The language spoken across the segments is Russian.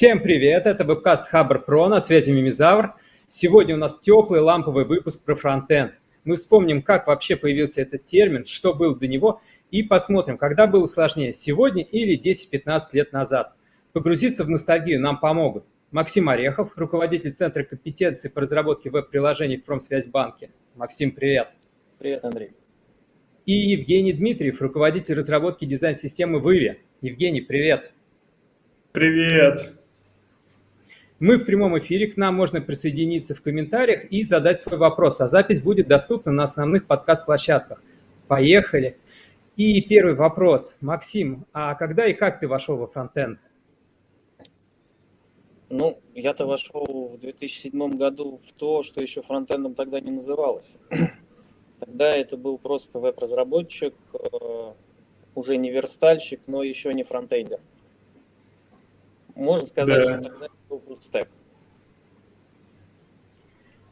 Всем привет, это вебкаст Хабр Про, на связи Мимизавр. Сегодня у нас теплый ламповый выпуск про фронтенд. Мы вспомним, как вообще появился этот термин, что было до него, и посмотрим, когда было сложнее, сегодня или 10-15 лет назад. Погрузиться в ностальгию нам помогут Максим Орехов, руководитель Центра компетенций по разработке веб-приложений в Промсвязьбанке. Максим, привет. Привет, Андрей. И Евгений Дмитриев, руководитель разработки дизайн-системы в Иве. Евгений, привет. Привет. Мы в прямом эфире, к нам можно присоединиться в комментариях и задать свой вопрос, а запись будет доступна на основных подкаст-площадках. Поехали. И первый вопрос. Максим, а когда и как ты вошел во фронтенд? Ну, я-то вошел в 2007 году в то, что еще фронтендом тогда не называлось. Тогда это был просто веб-разработчик, э, уже не верстальщик, но еще не фронтендер. Можно сказать, да. что тогда был фуллстек.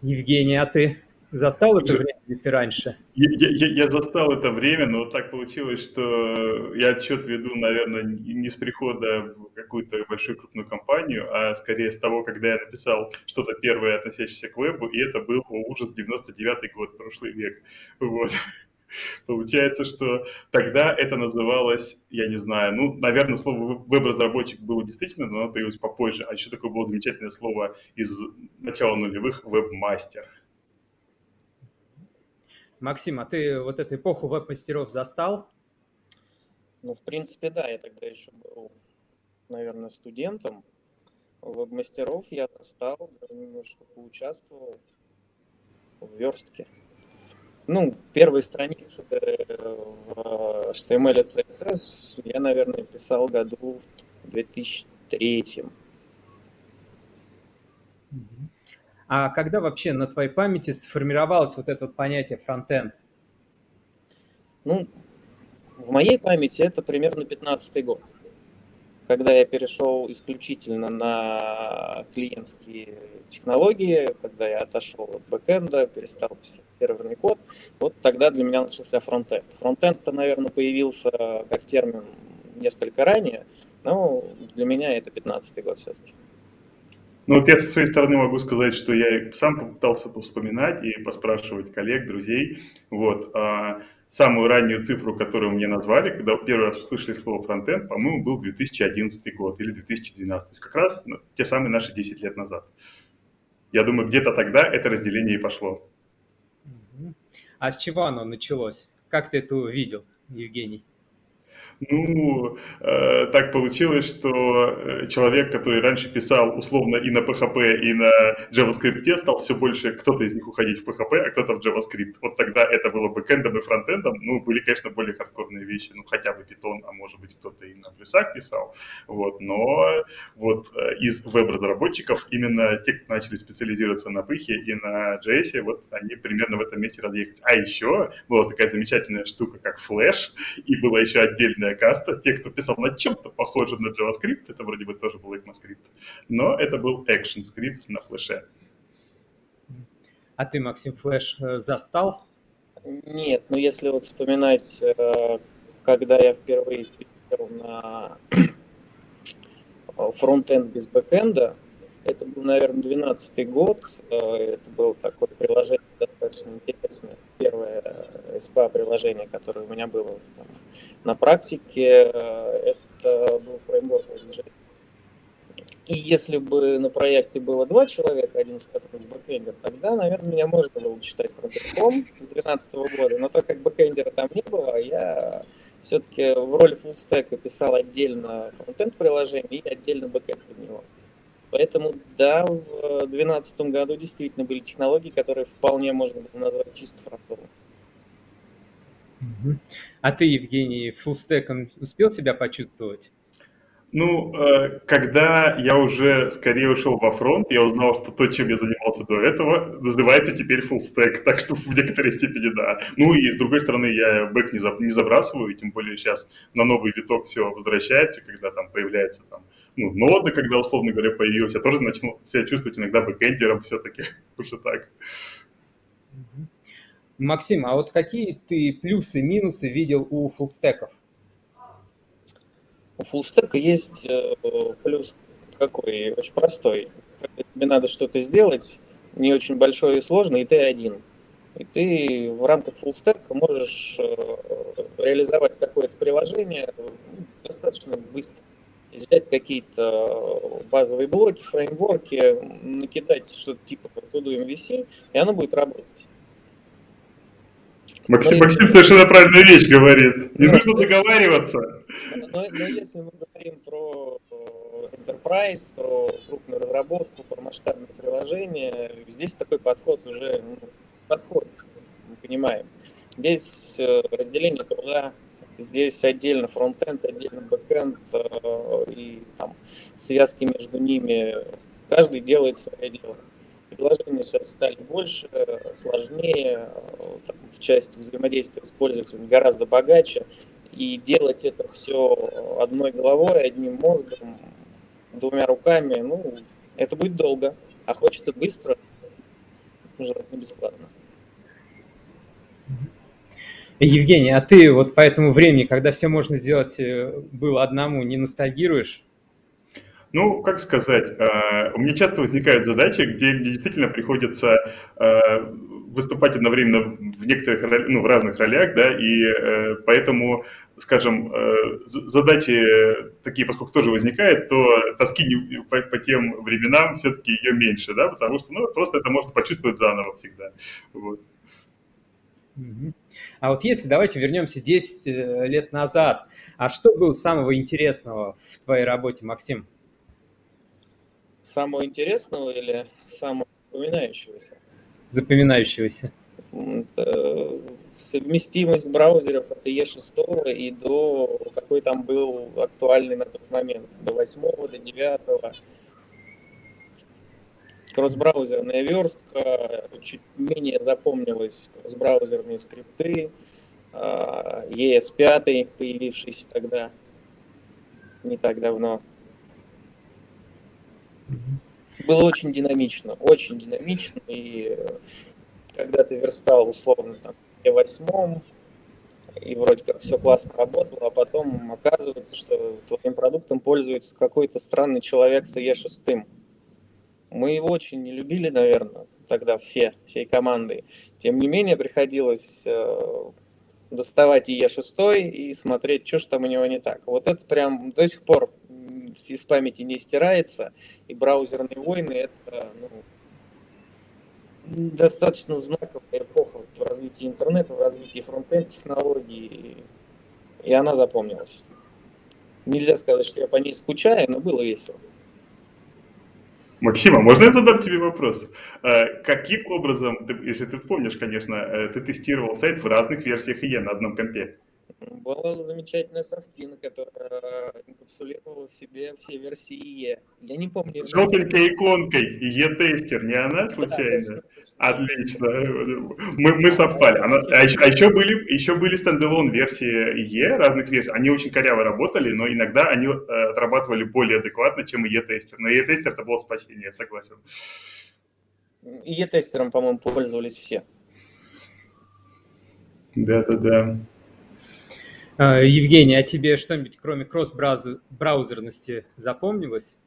Евгений, а ты застал это время или ты раньше? Я, я, я застал это время, но так получилось, что я отчет веду, наверное, не с прихода в какую-то большую крупную компанию, а скорее с того, когда я написал что-то первое, относящееся к вебу, и это был, о ужас, 99-й год, прошлый век. Вот. Получается, что тогда это называлось, я не знаю, ну, наверное, слово веб-разработчик было действительно, но оно появилось попозже. А еще такое было замечательное слово из начала нулевых – веб-мастер. Максим, а ты вот эту эпоху веб-мастеров застал? Ну, в принципе, да. Я тогда еще был, наверное, студентом. Веб-мастеров я застал, даже немножко поучаствовал в верстке. Ну, первые страницы в HTML и CSS я, наверное, писал году в 2003. А когда вообще на твоей памяти сформировалось вот это вот понятие фронтенд? Ну, в моей памяти это примерно 15 год когда я перешел исключительно на клиентские технологии, когда я отошел от бэкэнда, перестал писать серверный код, вот тогда для меня начался фронтенд. Фронтенд-то, наверное, появился как термин несколько ранее, но для меня это 15-й год все-таки. Ну вот я со своей стороны могу сказать, что я сам попытался вспоминать и поспрашивать коллег, друзей. Вот. Самую раннюю цифру, которую мне назвали, когда первый раз услышали слово фронтенд, по-моему, был 2011 год или 2012. То есть как раз ну, те самые наши 10 лет назад. Я думаю, где-то тогда это разделение и пошло. А с чего оно началось? Как ты это увидел, Евгений? Ну, э, так получилось, что э, человек, который раньше писал условно и на PHP, и на JavaScript, стал все больше кто-то из них уходить в PHP, а кто-то в JavaScript. Вот тогда это было бэкэндом и фронтендом. Ну, были, конечно, более хардкорные вещи, ну, хотя бы Python, а может быть, кто-то и на плюсах писал. Вот, но вот э, из веб-разработчиков именно те, кто начали специализироваться на пыхе и на JS, вот они примерно в этом месте разъехались. А еще была такая замечательная штука, как Flash, и была еще отдельная отдельная каста, те, кто писал на чем-то похожем на JavaScript, это вроде бы тоже был ECMAScript, но это был ActionScript на флеше. А ты, Максим, флеш э, застал? Нет, но если вот вспоминать, э, когда я впервые перешел на фронтенд без бэкенда, это был, наверное, 12 год. Э, это было такое приложение достаточно интересное. Первое SPA-приложение, которое у меня было там, на практике э, это был фреймворк ExtJS. И если бы на проекте было два человека, один из которых бэкэндер, тогда, наверное, меня можно было бы считать фронтендером с 2012 года. Но так как бэкэндера там не было, я все-таки в роли full stack а писал отдельно фронтенд приложение и отдельно бэкэнд под него. Поэтому, да, в 2012 году действительно были технологии, которые вполне можно было назвать чисто фронтовыми. А ты, Евгений, full stack ом успел себя почувствовать? Ну, э, когда я уже скорее ушел во фронт, я узнал, что то, чем я занимался до этого, называется теперь full stack, так что в некоторой степени да. Ну и с другой стороны, я бэк не, забрасываю, тем более сейчас на новый виток все возвращается, когда там появляется там, ну, нода, когда, условно говоря, появилась, я тоже начал себя чувствовать иногда бэкэндером все-таки, уже так. Максим, а вот какие ты плюсы, минусы видел у фуллстеков? У фуллстека есть э, плюс какой? Очень простой. Когда тебе надо что-то сделать, не очень большое и сложное, и ты один. И ты в рамках фуллстека можешь э, реализовать какое-то приложение достаточно быстро. Взять какие-то базовые блоки, фреймворки, накидать что-то типа Todo MVC, и оно будет работать. Максим, Максим совершенно правильную вещь говорит. Не но, нужно договариваться. Но, но если мы говорим про enterprise, про крупную разработку, про масштабное приложение, здесь такой подход уже ну, подходит, мы понимаем. Здесь э, разделение труда, здесь отдельно фронтенд, отдельно бэкенд э, и там связки между ними. Каждый делает свое дело. Приложения сейчас стали больше, сложнее, там, в части взаимодействия с пользователем гораздо богаче. И делать это все одной головой, одним мозгом, двумя руками, ну, это будет долго. А хочется быстро, желательно бесплатно. Евгений, а ты вот по этому времени, когда все можно сделать э, было одному, не ностальгируешь? Ну, как сказать, э, у меня часто возникают задачи, где мне действительно приходится э, выступать одновременно в некоторых, ну, в разных ролях, да, и э, поэтому, скажем, задачи такие, поскольку тоже возникают, то тоски по, по тем временам все-таки ее меньше, да, потому что, ну, просто это можно почувствовать заново всегда, вот. А вот если давайте вернемся 10 лет назад, а что было самого интересного в твоей работе, Максим? Самого интересного или самого запоминающегося? Запоминающегося. Это совместимость браузеров от E6 и до какой там был актуальный на тот момент, до 8, до 9. Кросс-браузерная верстка, чуть менее запомнилась кросс-браузерные скрипты, ES5, а, появившийся тогда, не так давно. Было очень динамично, очень динамично, и э, когда ты верстал условно там в восьмом, и вроде как все классно работало, а потом оказывается, что твоим продуктом пользуется какой-то странный человек с E6. Мы его очень не любили, наверное, тогда все, всей командой. Тем не менее, приходилось э, доставать E6 и смотреть, что же там у него не так. Вот это прям до сих пор из памяти не стирается, и браузерные войны это ну, достаточно знаковая эпоха в развитии интернета, в развитии фронтенд технологий, и она запомнилась. Нельзя сказать, что я по ней скучаю, но было весело. Максима, можно я задам тебе вопрос? Э, каким образом, если ты помнишь, конечно, э, ты тестировал сайт в разных версиях IE на одном компе? Была замечательная софтина, которая инкапсулировала в себе все версии E. Я не помню. Желтенькой иконкой, E-тестер, не она случайно? Да, Отлично, мы, мы совпали. Она, а, еще, а еще были, еще были стендалон версии E, разных версий. Они очень коряво работали, но иногда они э, отрабатывали более адекватно, чем E-тестер. Но E-тестер это было спасение, я согласен. E-тестером, по-моему, пользовались все. Да-да-да. А, Евгений, а тебе что-нибудь кроме кросс-браузерности запомнилось?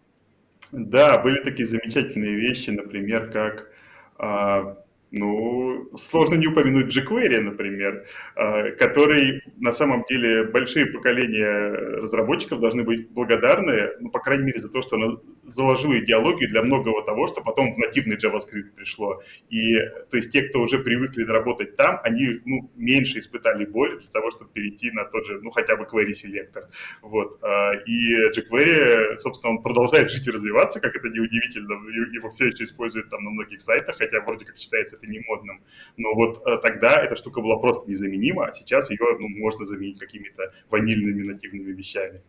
Да, были такие замечательные вещи, например, как а, ну, сложно не упомянуть jQuery, например, а, который на самом деле большие поколения разработчиков должны быть благодарны, ну, по крайней мере, за то, что она заложила идеологию для многого того, что потом в нативный JavaScript пришло. И то есть те, кто уже привыкли работать там, они ну, меньше испытали боль для того, чтобы перейти на тот же, ну, хотя бы query селектор. Вот. А, и jQuery, собственно, он продолжает жить и развиваться, как это неудивительно, его все еще используют там на многих сайтах, хотя вроде как считается это не модным. Но вот э, тогда эта штука была просто незаменима, а сейчас ее ну, можно заменить какими-то ванильными нативными вещами.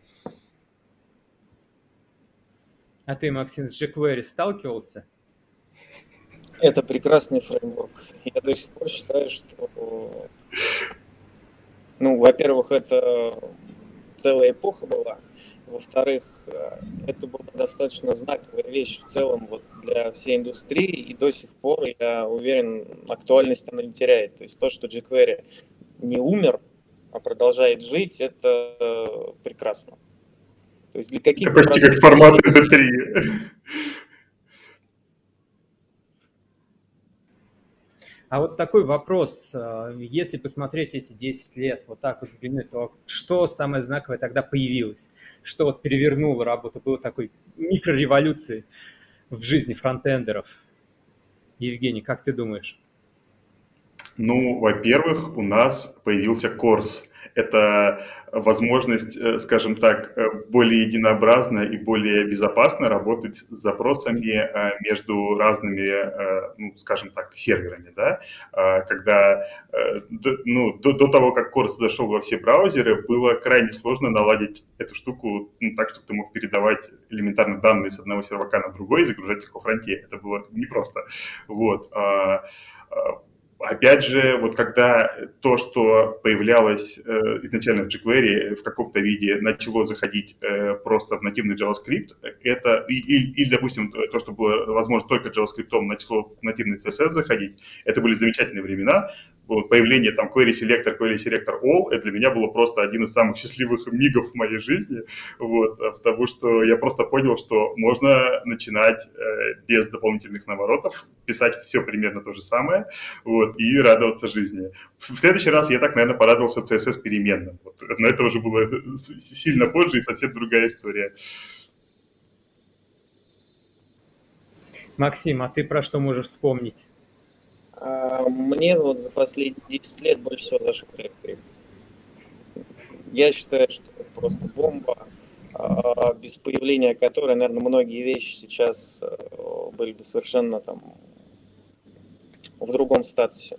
А ты, Максим, с jQuery сталкивался? Это прекрасный фреймворк. Я до сих пор считаю, что, ну, во-первых, это целая эпоха была. Во-вторых, э, это была достаточно знаковая вещь в целом вот для всей индустрии, и до сих пор, я уверен, актуальность она не теряет. То есть то, что jQuery не умер, а продолжает жить, это э, прекрасно. То есть для каких-то... Почти как формат MP3. А вот такой вопрос, э, если посмотреть эти 10 лет, вот так вот взглянуть, то что самое знаковое тогда появилось? Что вот перевернуло работу, было такой микрореволюции в жизни фронтендеров? Евгений, как ты думаешь? Ну, во-первых, у нас появился курс это возможность, э, скажем так, э, более единообразно и более безопасно работать с запросами э, между разными, ну, скажем так, серверами, да, когда ну, до, до того, как курс зашел во все браузеры, было крайне сложно наладить эту штуку ну, так, чтобы ты мог передавать элементарно данные с одного сервака на другой и загружать их во фронте. Это было непросто. Вот а, а, Опять же, вот когда то, что появлялось э, изначально в jQuery в каком-то виде, начало заходить э, просто в нативный JavaScript, это, и, и, или, допустим, то, что было возможно только JavaScript, начало в нативный CSS заходить, это были замечательные времена, появление там query selector, query selector all, это для меня было просто один из самых счастливых мигов в моей жизни, вот, потому что я просто понял, что можно начинать э, без дополнительных наворотов, писать все примерно то же самое, вот, и радоваться жизни. В, в следующий раз я так, наверное, порадовался CSS переменным, вот, но это уже было сильно позже и совсем другая история. Максим, а ты про что можешь вспомнить? А, мне вот за последние 10 лет больше всего зашел TypeScript. Я считаю, что это просто бомба, а, без появления которой, наверное, многие вещи сейчас э, были бы совершенно там в другом статусе.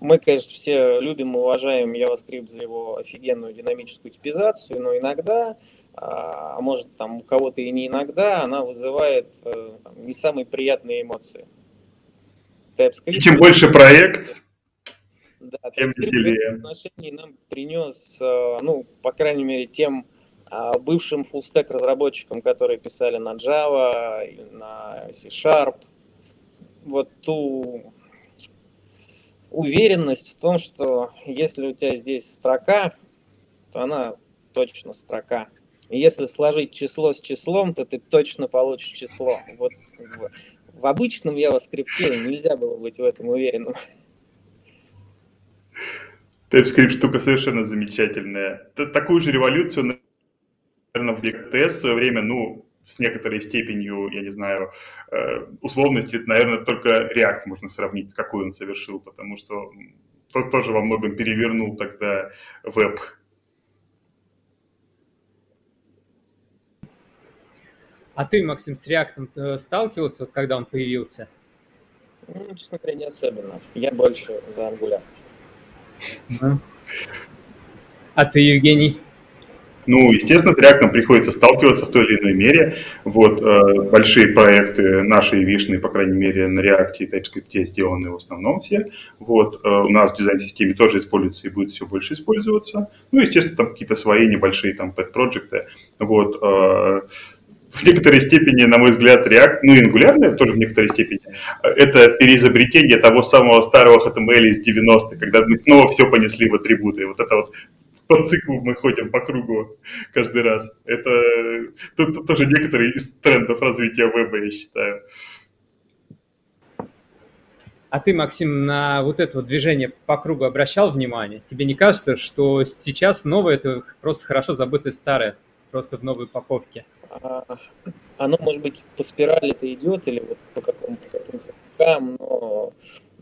Мы, конечно, все любим и уважаем JavaScript за его офигенную динамическую типизацию, но иногда, а может там у кого-то и не иногда, она вызывает э, там, не самые приятные эмоции. TypeScript, и чем больше проект, да, тем веселее. В отношении нам принес, э, ну, по крайней мере, тем а, бывшим full-stack разработчикам, которые писали на Java, на C-Sharp, вот ту уверенность в том, что если у тебя здесь строка, то она точно строка. Если сложить число с числом, то ты точно получишь число. Вот в обычном JavaScript нельзя было быть в этом уверенным. TypeScript штука совершенно замечательная. Такую же революцию, наверное, в TS в свое время, ну, с некоторой степенью, я не знаю, э, условности, наверное, только React можно сравнить, какой он совершил, потому что тот тоже во многом перевернул тогда веб. А ты, Максим, с React э, сталкивался, вот когда он появился? Ну, честно говоря, не особенно. Я больше за Angular. А ты, Евгений? Ну, естественно, с React приходится сталкиваться в той или иной мере. Вот э, большие проекты наши вишны, по крайней мере, на React и TypeScript сделаны в основном все. Вот э, у нас в дизайн-системе тоже используется и будет все больше использоваться. Ну, естественно, там какие-то свои небольшие там pet-проекты. Вот э, в некоторой степени, на мой взгляд, React, ну Angular тоже в некоторой степени, это переизобретение того самого старого HTML из 90-х, когда мы снова все понесли в атрибуты. Вот это вот по циклу мы ходим по кругу каждый раз. Это тут, тоже некоторые из трендов развития веба, я считаю. А ты, Максим, на вот это вот движение по кругу обращал внимание? Тебе не кажется, что сейчас новое – это просто хорошо забытое старое, просто в новой упаковке? А, оно, может быть, по спирали-то идет или вот по какому-то каким-то но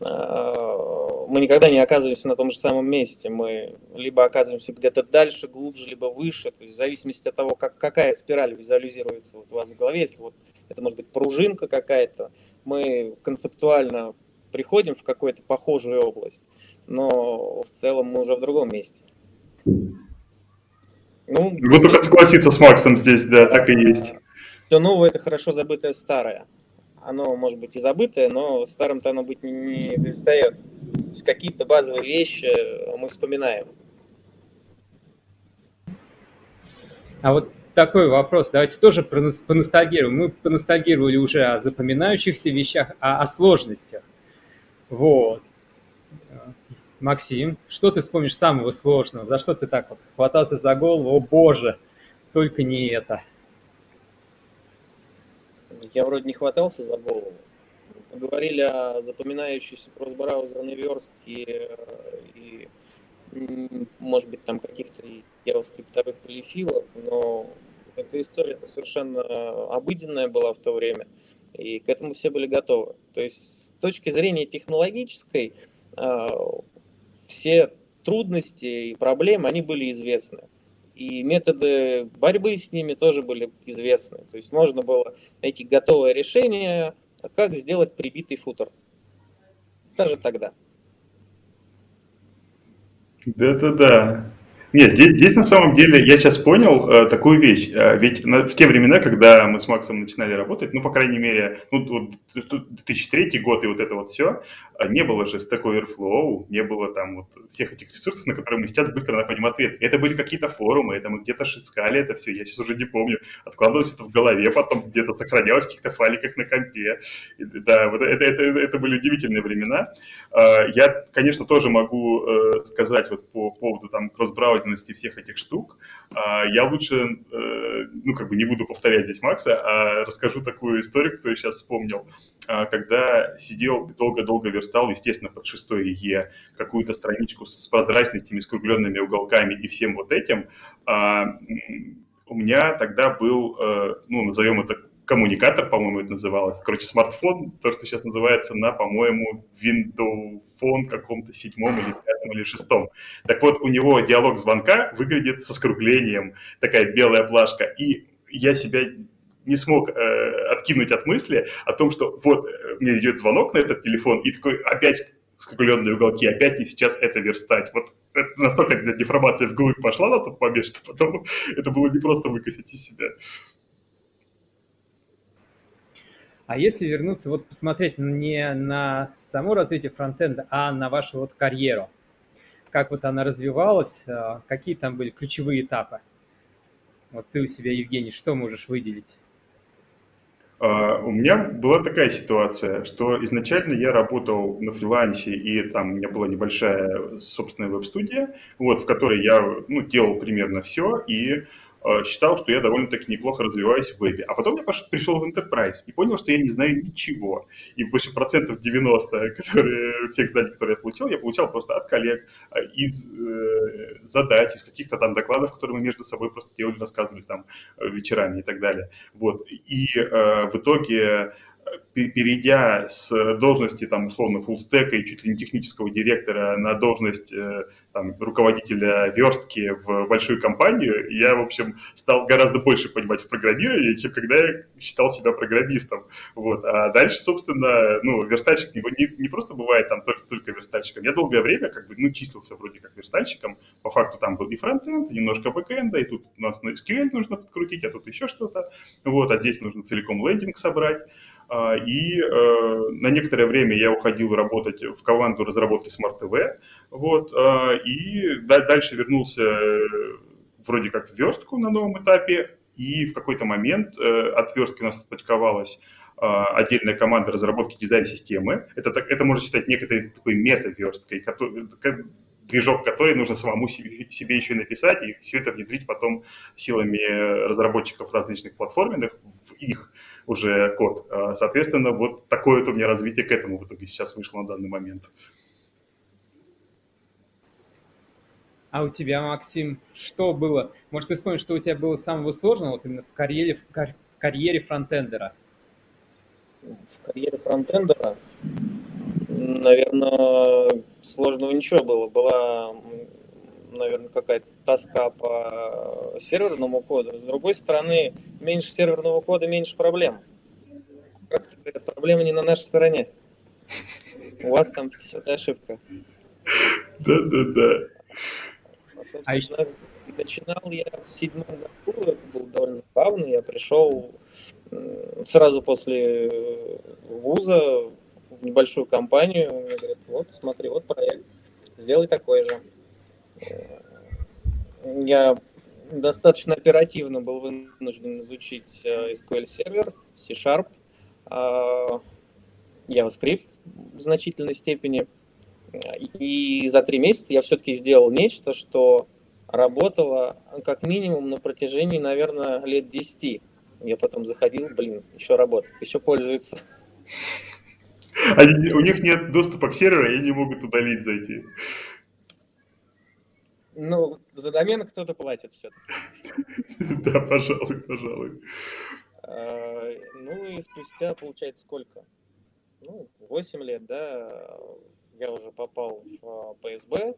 а, мы никогда не оказываемся на том же самом месте. Мы либо оказываемся где-то дальше, глубже, либо выше. То есть в зависимости от того, как, какая спираль визуализируется вот у вас в голове. Если вот это может быть пружинка какая-то, мы концептуально приходим в какую-то похожую область, но в целом мы уже в другом месте. Ну, вот только согласиться с Максом здесь, да, так и есть. Все новое – это хорошо забытое старое оно может быть и забытое, но старым-то оно быть не, не перестает. То есть какие-то базовые вещи мы вспоминаем. А вот такой вопрос. Давайте тоже поностальгируем. Мы поностальгировали уже о запоминающихся вещах, а о сложностях. Вот. Максим, что ты вспомнишь самого сложного? За что ты так вот хватался за голову? О боже, только не это. Я вроде не хватался за голову. Говорили о запоминающейся кросс-браузерной верстке э, и, может быть, там каких-то явоскриптовых полифилов, но эта история это совершенно обыденная была в то время, и к этому все были готовы. То есть с точки зрения технологической все трудности и проблемы, они были известны и методы борьбы с ними тоже были известны. То есть можно было найти готовое решение, как сделать прибитый футер. Даже тогда. Да-да-да. Нет, здесь, здесь на самом деле я сейчас понял э, такую вещь. Э, ведь на, в те времена, когда мы с Максом начинали работать, ну, по крайней мере, ну, вот 2003 год и вот это вот все, э, не было же Stack Overflow, не было там вот всех этих ресурсов, на которые мы сейчас быстро находим ответ. Это были какие-то форумы, это мы где-то искали это все, я сейчас уже не помню. Откладывалось это в голове, потом где-то сохранялось в каких-то файликах на компе. Да, вот это, это, это были удивительные времена. Э, я, конечно, тоже могу э, сказать вот по поводу там кросс-браузера разности всех этих штук. А, я лучше, э, ну, как бы не буду повторять здесь Макса, а расскажу такую историю, которую сейчас вспомнил. А, когда сидел, долго-долго верстал, естественно, под 6 Е, какую-то страничку с прозрачностями, скругленными уголками и всем вот этим, а, у меня тогда был, э, ну, назовем это коммуникатор, по-моему, это называлось. Короче, смартфон, то, что сейчас называется на, по-моему, Windows Phone каком-то седьмом или пятом или шестом. Так вот, у него диалог звонка выглядит со скруглением, такая белая плашка. И я себя не смог э, откинуть от мысли о том, что вот э, мне идет звонок на этот телефон, и такой опять скругленные уголки, опять не сейчас это верстать. Вот это настолько деформация вглубь пошла на тот момент, что потом это было не просто выкосить из себя. А если вернуться, вот посмотреть не на само развитие фронтенда, а на вашу вот карьеру, как вот она развивалась, а, какие там были ключевые этапы? Вот ты у себя, Евгений, что можешь выделить? А, у меня была такая ситуация, что изначально я работал на фрилансе, и там у меня была небольшая собственная веб-студия, вот, в которой я ну, делал примерно все, и Э, считал, что я довольно-таки неплохо развиваюсь в вебе. А потом я пришел в Enterprise и понял, что я не знаю ничего. И больше процентов 90 которые, всех знаний, которые я получил, я получал просто от коллег, э, из э, задач, из каких-то там докладов, которые мы между собой просто делали, рассказывали там э, вечерами и так далее. Вот. И э, в итоге перейдя с должности, там, условно, фуллстека и чуть ли не технического директора на должность э, там, руководителя верстки в большую компанию, я, в общем, стал гораздо больше понимать в программировании, чем когда я считал себя программистом. Вот. А дальше, собственно, ну, верстальщик не, не, не просто бывает там только, только верстальщиком. Я долгое время как бы, ну, числился вроде как верстальщиком. По факту там был и фронтенд, и немножко бэкэнда, и тут у нас на SQL нужно подкрутить, а тут еще что-то. Вот, а здесь нужно целиком лендинг собрать. А, и э, на некоторое время я уходил работать в команду разработки Smart TV, вот, а, и дальше вернулся э, вроде как в верстку на новом этапе, и в какой-то момент э, от верстки у нас отпочковалась а, отдельная команда разработки дизайн-системы. Это, это можно считать некой такой мета-версткой, движок который нужно самому себе, себе еще написать и все это внедрить потом силами разработчиков различных платформенных в их уже код. А, соответственно, вот такое вот у меня развитие к этому в итоге сейчас вышло на данный момент. А у тебя, Максим, что было? Может, ты вспомнишь, что у тебя было самого сложного вот именно в карьере, в кар- карьере фронтендера? В карьере фронтендера, наверное, сложного ничего было. Была, наверное, какая-то тоска по серверному коду. С другой стороны, меньше серверного кода, меньше проблем. Как говорят, проблема не на нашей стороне. У вас там все ошибка. Да-да-да. А, собственно, а начинал я в седьмом году, это было довольно забавно. Я пришел сразу после вуза небольшую компанию. Мне говорят, вот, смотри, вот проект, сделай такой же. Э, я достаточно оперативно был вынужден изучить э, SQL сервер, C-Sharp, JavaScript в значительной степени. И за три месяца я все-таки сделал нечто, что работало как минимум на протяжении, наверное, лет 10. Я потом заходил, блин, еще работает, еще пользуется. Они, у них нет доступа к серверу, и они не могут удалить зайти. Ну, за домен кто-то платит все-таки. Да, пожалуй, пожалуй. А, ну и спустя, получается, сколько? Ну, 8 лет, да, я уже попал в ПСБ.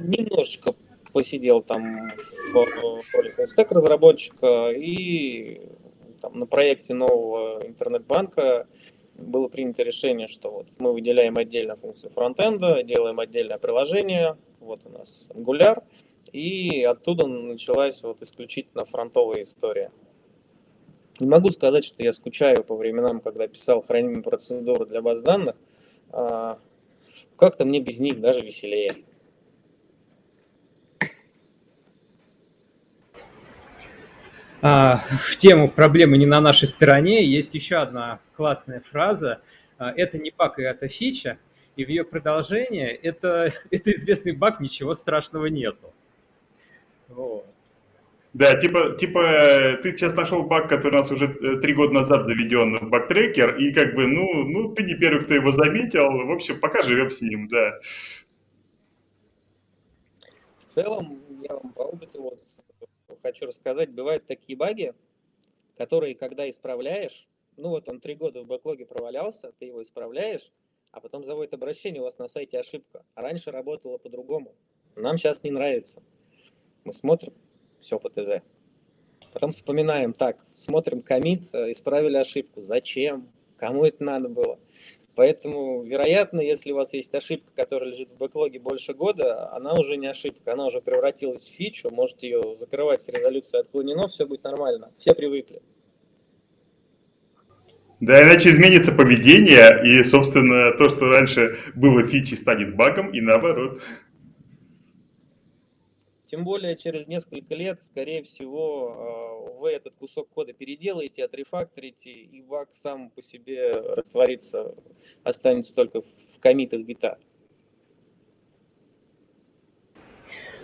Немножечко посидел там в роли фуллстек разработчика и там, на проекте нового интернет-банка было принято решение, что вот мы выделяем отдельно функцию фронтенда, делаем отдельное приложение, вот у нас Angular, и оттуда началась вот исключительно фронтовая история. Не могу сказать, что я скучаю по временам, когда писал хранимые процедуры для баз данных. А, как-то мне без них даже веселее. В тему проблемы не на нашей стороне есть еще одна классная фраза. А, это не баг, это фича. И в ее продолжение это, это известный баг, ничего страшного нету. Вот. Да, типа, типа ты сейчас нашел баг, который у нас уже э, три года назад заведен в бактрекер, и как бы, ну, ну, ты не первый, кто его заметил. В общем, пока живем с ним, да. В целом, я вам по опыту вот хочу рассказать, бывают такие баги, которые, когда исправляешь, ну вот он три года в бэклоге провалялся, ты его исправляешь, а потом заводит обращение, у вас на сайте ошибка. А раньше работало по-другому. Нам сейчас не нравится. Мы смотрим, все по ТЗ. Потом вспоминаем, так, смотрим комит, э, исправили ошибку. Зачем? Кому это надо было? Поэтому, вероятно, если у вас есть ошибка, которая лежит в бэклоге больше года, она уже не ошибка, она уже превратилась в фичу, можете ее закрывать с резолюцией отклонено, все будет нормально, все привыкли. Да, иначе изменится поведение, и, собственно, то, что раньше было фичей, станет багом, и наоборот. Тем более через несколько лет, скорее всего, а, вы этот кусок кода переделаете, отрефакторите, и баг сам по себе растворится, останется только в комитах гита.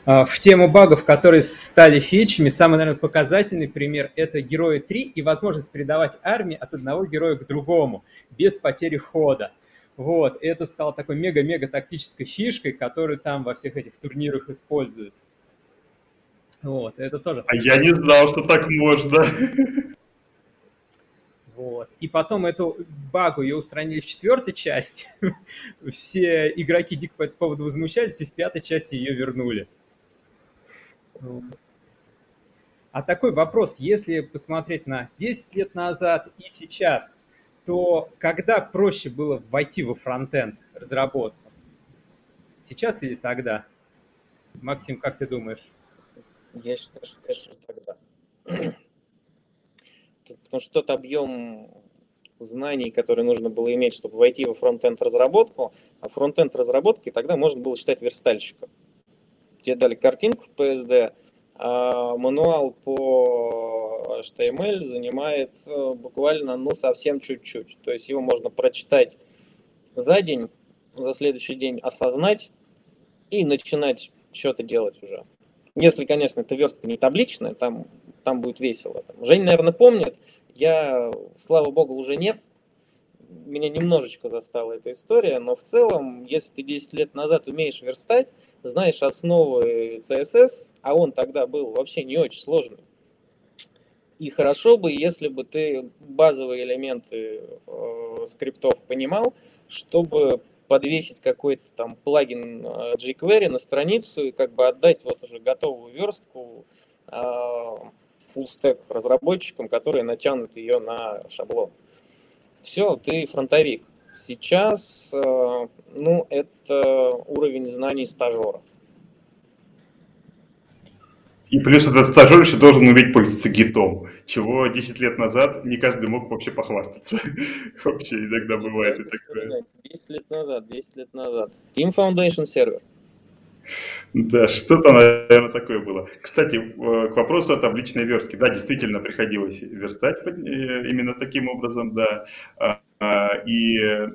А, в тему багов, которые стали фичами, самый, наверное, показательный пример – это Герои 3 и возможность передавать армии от одного героя к другому без потери хода. Вот, это стало такой мега-мега тактической фишкой, которую там во всех этих турнирах используют. Вот, это тоже. А я не знал, что так можно. Вот. И потом эту багу ее устранили в четвертой части. Все игроки дико по этому поводу возмущались, и в пятой части ее вернули. Вот. А такой вопрос, если посмотреть на 10 лет назад и сейчас, то когда проще было войти во фронтенд разработку? Сейчас или тогда? Максим, как ты думаешь? Я считаю, что, конечно, тогда. Потому что тот объем знаний, которые нужно было иметь, чтобы войти во фронтенд разработку, а фронтенд разработки тогда можно было считать верстальщиком. Тебе дали картинку в PSD, а мануал по HTML занимает э, буквально ну совсем чуть-чуть. То есть его можно прочитать за день, за следующий день осознать и начинать что-то делать уже. Если, конечно, эта верстка не табличная, там, там будет весело. Жень, наверное, помнит. Я, слава богу, уже нет. Меня немножечко застала эта история, но в целом, если ты 10 лет назад умеешь верстать, знаешь основы CSS, а он тогда был вообще не очень сложный, и хорошо бы, если бы ты базовые элементы э, скриптов понимал, чтобы подвесить какой-то там плагин э, jQuery на страницу и как бы отдать вот уже готовую верстку э, full stack разработчикам, которые натянут ее на шаблон. Все, ты фронтовик. Сейчас, э, ну, это уровень знаний стажера. И плюс этот стажер еще должен уметь пользоваться гитом, чего 10 лет назад не каждый мог вообще похвастаться. вообще иногда бывает и такое. 10 лет назад, 10 лет назад. Team Foundation сервер. Да, что-то, наверное, такое было. Кстати, э, к вопросу о табличной верстке. Да, действительно приходилось верстать э, именно таким образом, да. А, а, и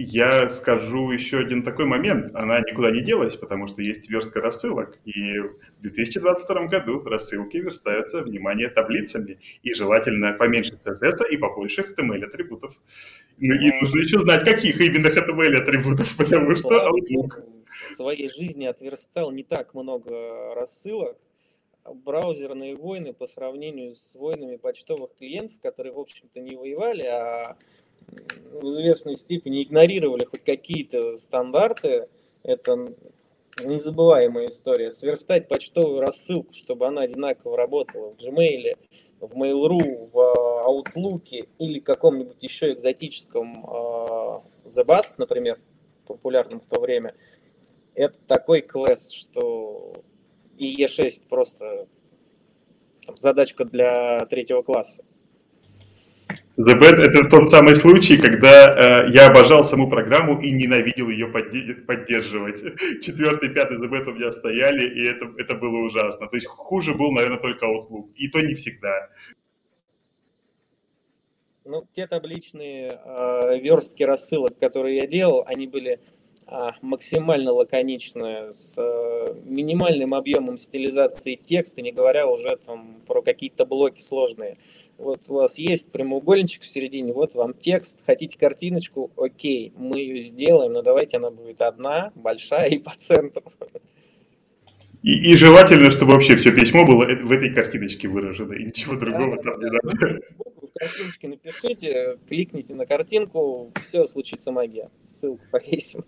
Я скажу еще один такой момент. Она никуда не делась, потому что есть верстка рассылок. И в 2022 году рассылки верстаются, внимание, таблицами. И желательно поменьше CSS и побольше HTML-атрибутов. Ну и нужно еще знать, каких именно HTML-атрибутов, потому что Outlook... В своей жизни отверстал не так много рассылок, браузерные войны по сравнению с войнами почтовых клиентов, которые, в общем-то, не воевали, а в известной степени игнорировали хоть какие-то стандарты, это незабываемая история. Сверстать почтовую рассылку, чтобы она одинаково работала в Gmail, в Mail.ru, в Outlook или каком-нибудь еще экзотическом uh, Zabat, например, популярном в то время, это такой квест, что и Е6 просто там, задачка для третьего класса. The Bad — это тот самый случай, когда э, я обожал саму программу и ненавидел ее поддерживать. Четвертый, пятый The Bad у меня стояли, и это, это было ужасно. То есть хуже был, наверное, только Outlook. И то не всегда. Ну, те табличные э, верстки рассылок, которые я делал, они были максимально лаконичные, с э, минимальным объемом стилизации текста, не говоря уже там про какие-то блоки сложные. Вот у вас есть прямоугольничек в середине, вот вам текст, хотите картиночку, окей, мы ее сделаем, но давайте она будет одна, большая и по центру. И, и желательно, чтобы вообще все письмо было в этой картиночке выражено, и ничего другого да, там да, не да. надо. В картиночке напишите, кликните на картинку, все, случится магия. Ссылку повесим.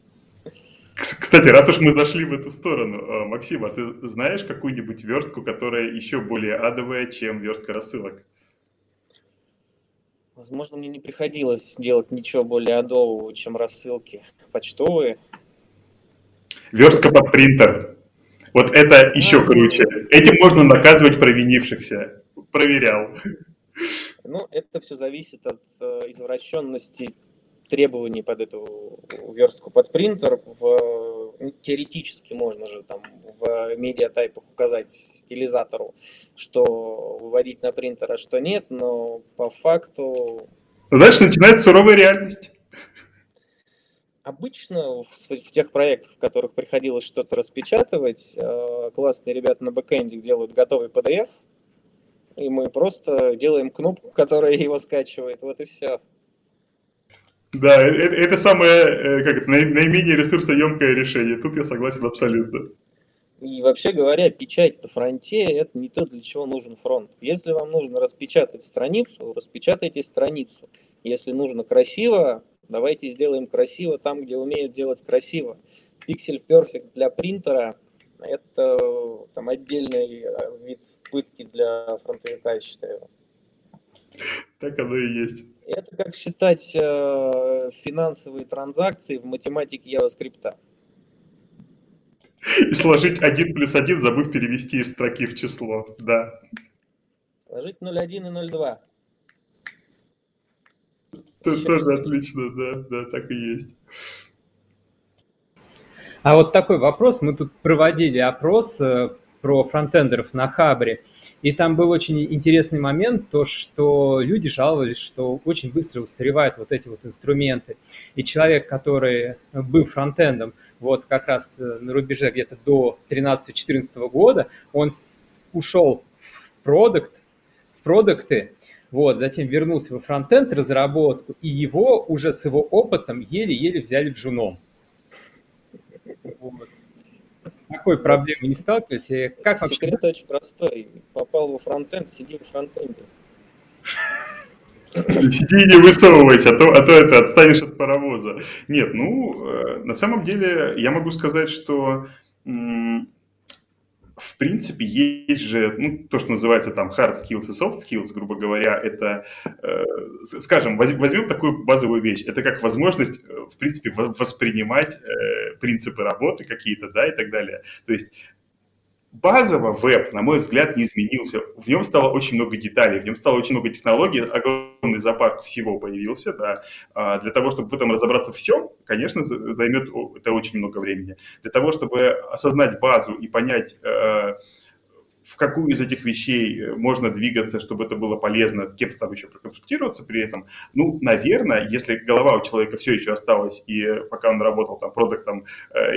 Кстати, раз уж мы зашли в эту сторону, а, Максим, а ты знаешь какую-нибудь верстку, которая еще более адовая, чем верстка рассылок? Возможно, мне не приходилось делать ничего более адового, чем рассылки почтовые. Верстка под принтер. Вот это еще круче. Этим можно наказывать провинившихся. Проверял. Ну, это все зависит от э, извращенности требований под эту верстку под принтер. В, теоретически можно же там в медиатайпах указать стилизатору, что выводить на принтер, а что нет, но по факту... Дальше начинается суровая реальность. Обычно в, в тех проектах, в которых приходилось что-то распечатывать, э, классные ребята на бэкэнде делают готовый PDF, и мы просто делаем кнопку, которая его скачивает, вот и все. Да, это, э, это самое, э, как это, наименее ресурсоемкое решение. Тут я согласен абсолютно. И вообще говоря, печать на фронте – это не то, для чего нужен фронт. Если вам нужно распечатать страницу, распечатайте страницу. Если нужно красиво, давайте сделаем красиво там, где умеют делать красиво. Pixel Perfect для принтера – это там, отдельный э, вид пытки для фронтовика, я считаю. Так оно и есть. Это как считать э, финансовые транзакции в математике JavaScript. И сложить 1 плюс 1, забыв перевести из строки в число, да. Сложить 0,1 и 0,2. Это тоже отлично, да, да, так и есть. А вот такой вопрос. Мы тут проводили опрос э, про фронтендеров на Хабре. И там был очень интересный момент, то, что люди жаловались, что очень быстро устаревают вот эти вот инструменты. И человек, который был фронтендом вот как раз э, на рубеже где-то до 13-14 года, он ушел в продукт, в продукты, вот, затем вернулся во фронтенд разработку, и его уже с его опытом еле-еле взяли джуном. Вот с такой проблемой не сталкивались? И как вообще... Секрет очень простой. Попал во фронтенд, сиди в фронтенде. Сиди и не высовывайся, а то, а то это отстанешь от паровоза. Нет, ну, э, на самом деле я могу сказать, что в принципе, есть же, ну, то, что называется там hard skills и soft skills, грубо говоря, это, э, скажем, возьмем такую базовую вещь, это как возможность, э, в принципе, воспринимать э, принципы работы какие-то, да, и так далее. То есть базово веб, на мой взгляд, не изменился. В нем стало очень много деталей, в нем стало очень много технологий, огромный зоопарк всего появился, да. А для того, чтобы в этом разобраться все, конечно, займет это очень много времени. Для того, чтобы осознать базу и понять, э, в какую из этих вещей э, можно двигаться, чтобы это было полезно, с кем-то там еще проконсультироваться при этом. Ну, наверное, если голова у человека все еще осталась, и пока он работал там продуктом,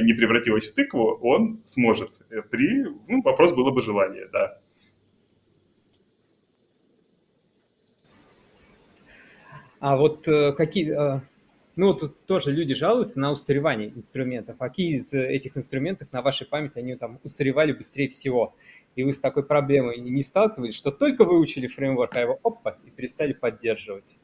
не превратилась в тыкву, он сможет. При, ну, вопрос было бы желание, да. А вот какие, ну, тут тоже люди жалуются на устаревание инструментов. А какие из э, этих инструментов на вашей памяти, они там устаревали быстрее всего? И вы с такой проблемой не сталкивались, что только выучили фреймворк, а его опа, и перестали поддерживать?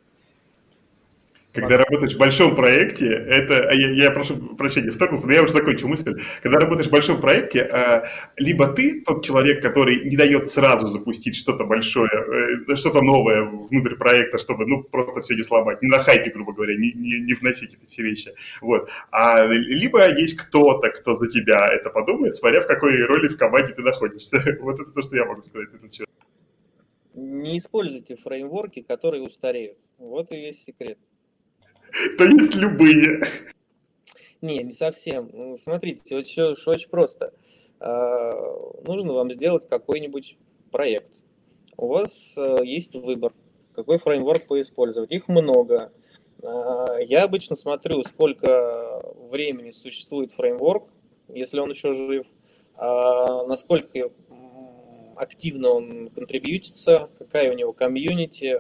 Когда работаешь в большом проекте, это, а я, я прошу прощения, вторгнулся, но я уже закончу мысль. Когда работаешь в большом проекте, а, либо ты тот человек, который не дает сразу запустить что-то большое, э, что-то новое внутрь проекта, чтобы, ну, просто все не сломать, не на хайпе, грубо говоря, не, не, не вносить эти все вещи. Вот. А либо есть кто-то, кто за тебя это подумает, смотря в какой роли в команде ты находишься. Вот это то, что я могу сказать. Это не используйте фреймворки, которые устареют. Вот и весь секрет. То есть любые. Не, не совсем. Ну, смотрите, вот все, очень просто. А, нужно вам сделать какой-нибудь проект. У вас э, есть выбор, какой фреймворк поиспользовать. Их много. А, я обычно смотрю, сколько времени существует фреймворк, если он еще жив, а, насколько активно он контрибьютится, какая у него комьюнити,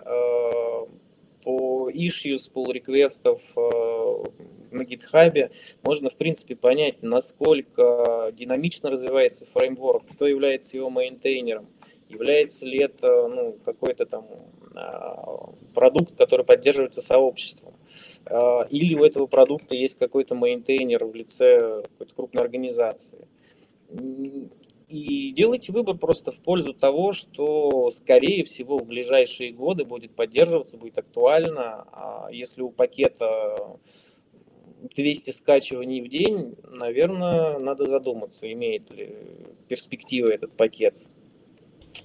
по issues, pull request ов э, на GitHub можно, в принципе, понять, насколько динамично развивается фреймворк, кто является его maintainer ом, является ли это ну, какой-то там а, продукт, который поддерживается сообществом. А, или у этого продукта есть какой-то maintainer в лице какой-то крупной организации и делайте выбор просто в пользу того, что, скорее всего, в ближайшие годы будет поддерживаться, будет актуально. А если у пакета 200 скачиваний в день, наверное, надо задуматься, имеет ли перспективы этот пакет.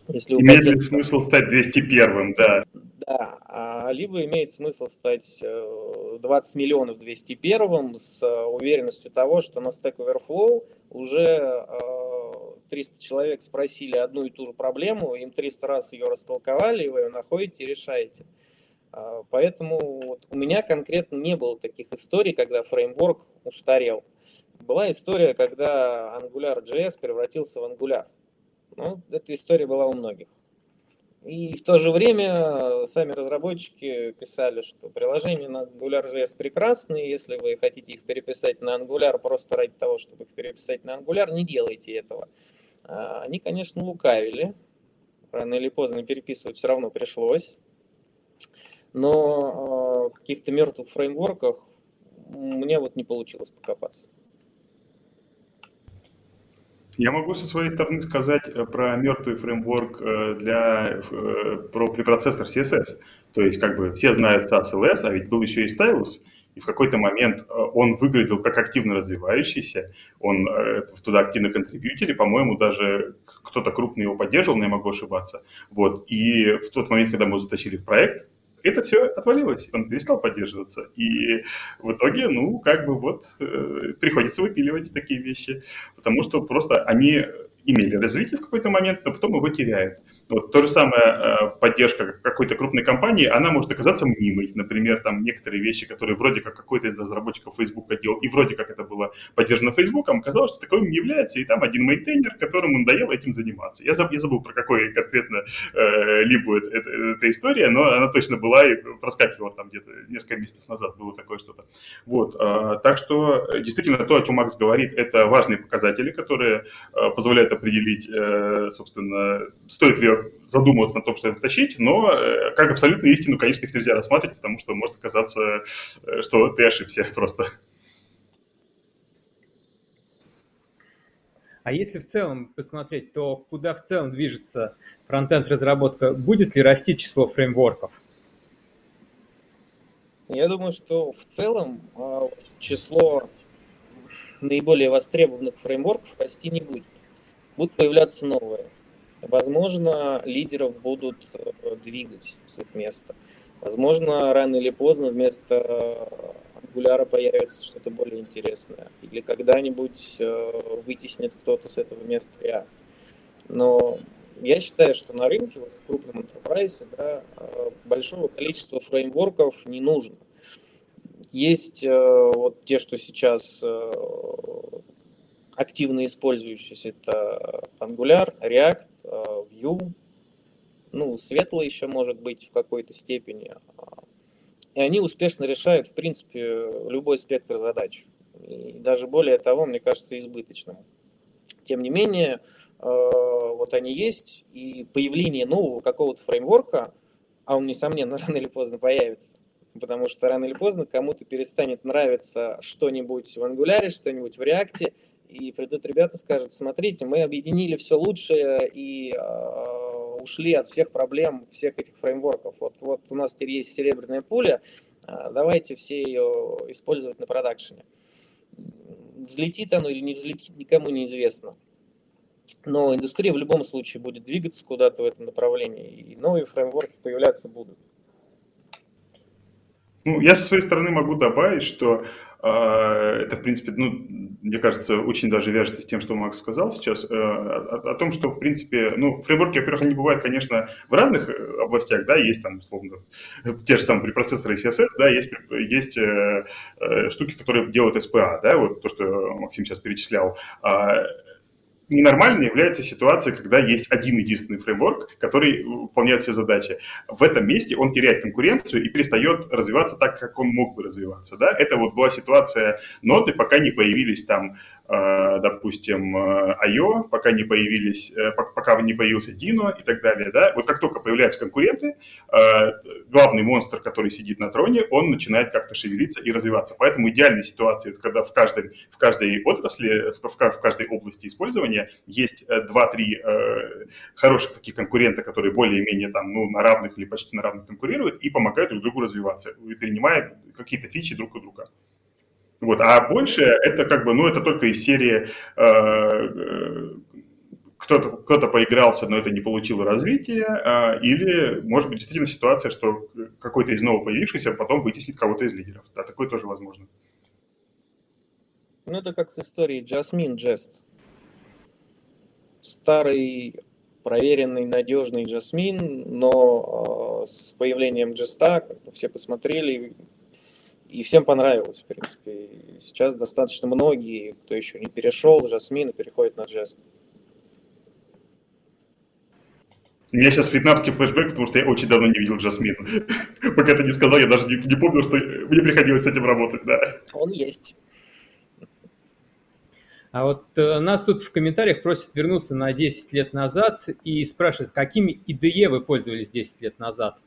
Если имеет пакета... ли смысл стать 201, да. Да, а либо имеет смысл стать 20 э, миллионов 201 с э, уверенностью того, что на Stack Overflow уже э, 300 человек спросили одну и ту же проблему, им 300 раз ее растолковали, и вы ее находите и решаете. А, поэтому вот у меня конкретно не было таких историй, когда фреймворк устарел. Была история, когда AngularJS превратился в Angular. Ну, эта история была у многих. И в то же время сами разработчики писали, что приложения на AngularJS прекрасные, если вы хотите их переписать на Angular просто ради того, чтобы их переписать на Angular, не делайте этого. А, они, конечно, лукавили, рано или поздно переписывать все равно пришлось, но в каких-то мертвых фреймворках мне вот не получилось покопаться. Я могу со своей стороны сказать э, про мертвый фреймворк э, для, э, про препроцессор CSS. То есть, как бы все знают SAS LS, а ведь был еще и Stylus, и в какой-то момент он выглядел как активно развивающийся, он туда активно контрибьютили, по-моему, даже кто-то крупный его поддерживал, но я могу ошибаться. Вот. И в тот момент, когда мы его затащили в проект, это все отвалилось, он перестал поддерживаться. И в итоге, ну, как бы вот э, приходится выпиливать такие вещи, потому что просто они имели развитие в какой-то момент, но потом его теряют. Вот то же самое э, поддержка какой-то крупной компании, она может оказаться мнимой. Например, там некоторые вещи, которые вроде как какой-то из разработчиков Facebook делал, и вроде как это было поддержано Facebook, оказалось, что таковым не является, и там один мейнтейнер, которому надоело этим заниматься. Я забыл, я забыл про какой конкретно э, либо это, это, эта история, но она точно была и проскакивала там где-то несколько месяцев назад было такое что-то. Вот, э, так что действительно то, о чем Макс говорит, это важные показатели, которые э, позволяют определить, э, собственно, стоит ли задумываться над том, что это тащить, но э, как абсолютно истину, конечно, их нельзя рассматривать, потому что может оказаться, э, что ты ошибся просто. А если в целом посмотреть, то куда в целом движется фронтенд разработка? Будет ли расти число фреймворков? Я думаю, что в целом а, число наиболее востребованных фреймворков расти не будет. Будут появляться новые. Возможно, лидеров будут э, двигать с их места. Возможно, рано или поздно вместо Angular появится что-то более интересное. Или когда-нибудь э, вытеснит кто-то с этого места React. Но я считаю, что на рынке, вот в крупном enterprise, да, э, большого количества фреймворков не нужно. Есть э, вот те, что сейчас э, активно использующиеся, это Angular, React, Vue, ну, светлый еще может быть в какой-то степени. И они успешно решают, в принципе, любой спектр задач. И даже более того, мне кажется, избыточным. Тем не менее, э, вот они есть, и появление нового какого-то фреймворка, а он, несомненно, рано или поздно появится, потому что рано или поздно кому-то перестанет нравиться что-нибудь в Angular, что-нибудь в React, и придут ребята скажут, смотрите, мы объединили все лучшее и э, ушли от всех проблем всех этих фреймворков. Вот, вот у нас теперь есть серебряная пуля, э, давайте все ее использовать на продакшене. Взлетит оно или не взлетит, никому не известно. Но индустрия в любом случае будет двигаться куда-то в этом направлении, и новые фреймворки появляться будут. Ну, я со своей стороны могу добавить, что это, в принципе, ну, мне кажется, очень даже вяжется с тем, что Макс сказал сейчас, э, о, том, что, в принципе, ну, фреймворки, во-первых, они бывают, конечно, в разных э, областях, да, есть там, условно, те же самые препроцессоры CSS, да, есть, есть э, штуки, которые делают SPA, да, вот то, что Максим сейчас перечислял. Ненормальной является ситуация, когда есть один единственный фреймворк, который выполняет все задачи. В этом месте он теряет конкуренцию и перестает развиваться так, как он мог бы развиваться. Да? Это вот была ситуация ноты, пока не появились там допустим, IO, э, пока не появились, э, пока не появился Dino и так далее, да, вот как только появляются конкуренты, главный монстр, который сидит на троне, он начинает как-то шевелиться и развиваться. Поэтому идеальная ситуация, это когда в каждой, в каждой отрасли, в, каждой области использования есть 2-3 хороших таких конкурента, которые более-менее там, ну, на равных или почти на равных конкурируют и помогают друг другу развиваться, перенимая какие-то фичи друг у друга. Вот. А больше это как бы, ну, это только из серии э, э, кто-то кто поигрался, но это не получило развития, э, или, может быть, действительно ситуация, что какой-то из нового появившихся потом вытеснит кого-то из лидеров. Да, такое тоже возможно. Ну, это как с историей Jasmine Jest. Старый, проверенный, надежный Jasmine, но э, с появлением Джеста, все посмотрели, и всем понравилось, в принципе. сейчас достаточно многие, кто еще не перешел Жасмин, переходят на Джест. У меня сейчас вьетнамский флешбэк, потому что я очень давно не видел Джасмин. Пока ты не сказал, я даже не, не помню, что мне приходилось с этим работать, да. Он есть. А вот э, нас тут в комментариях просят вернуться на 10 лет назад и спрашивают, какими IDE вы пользовались 10 лет назад?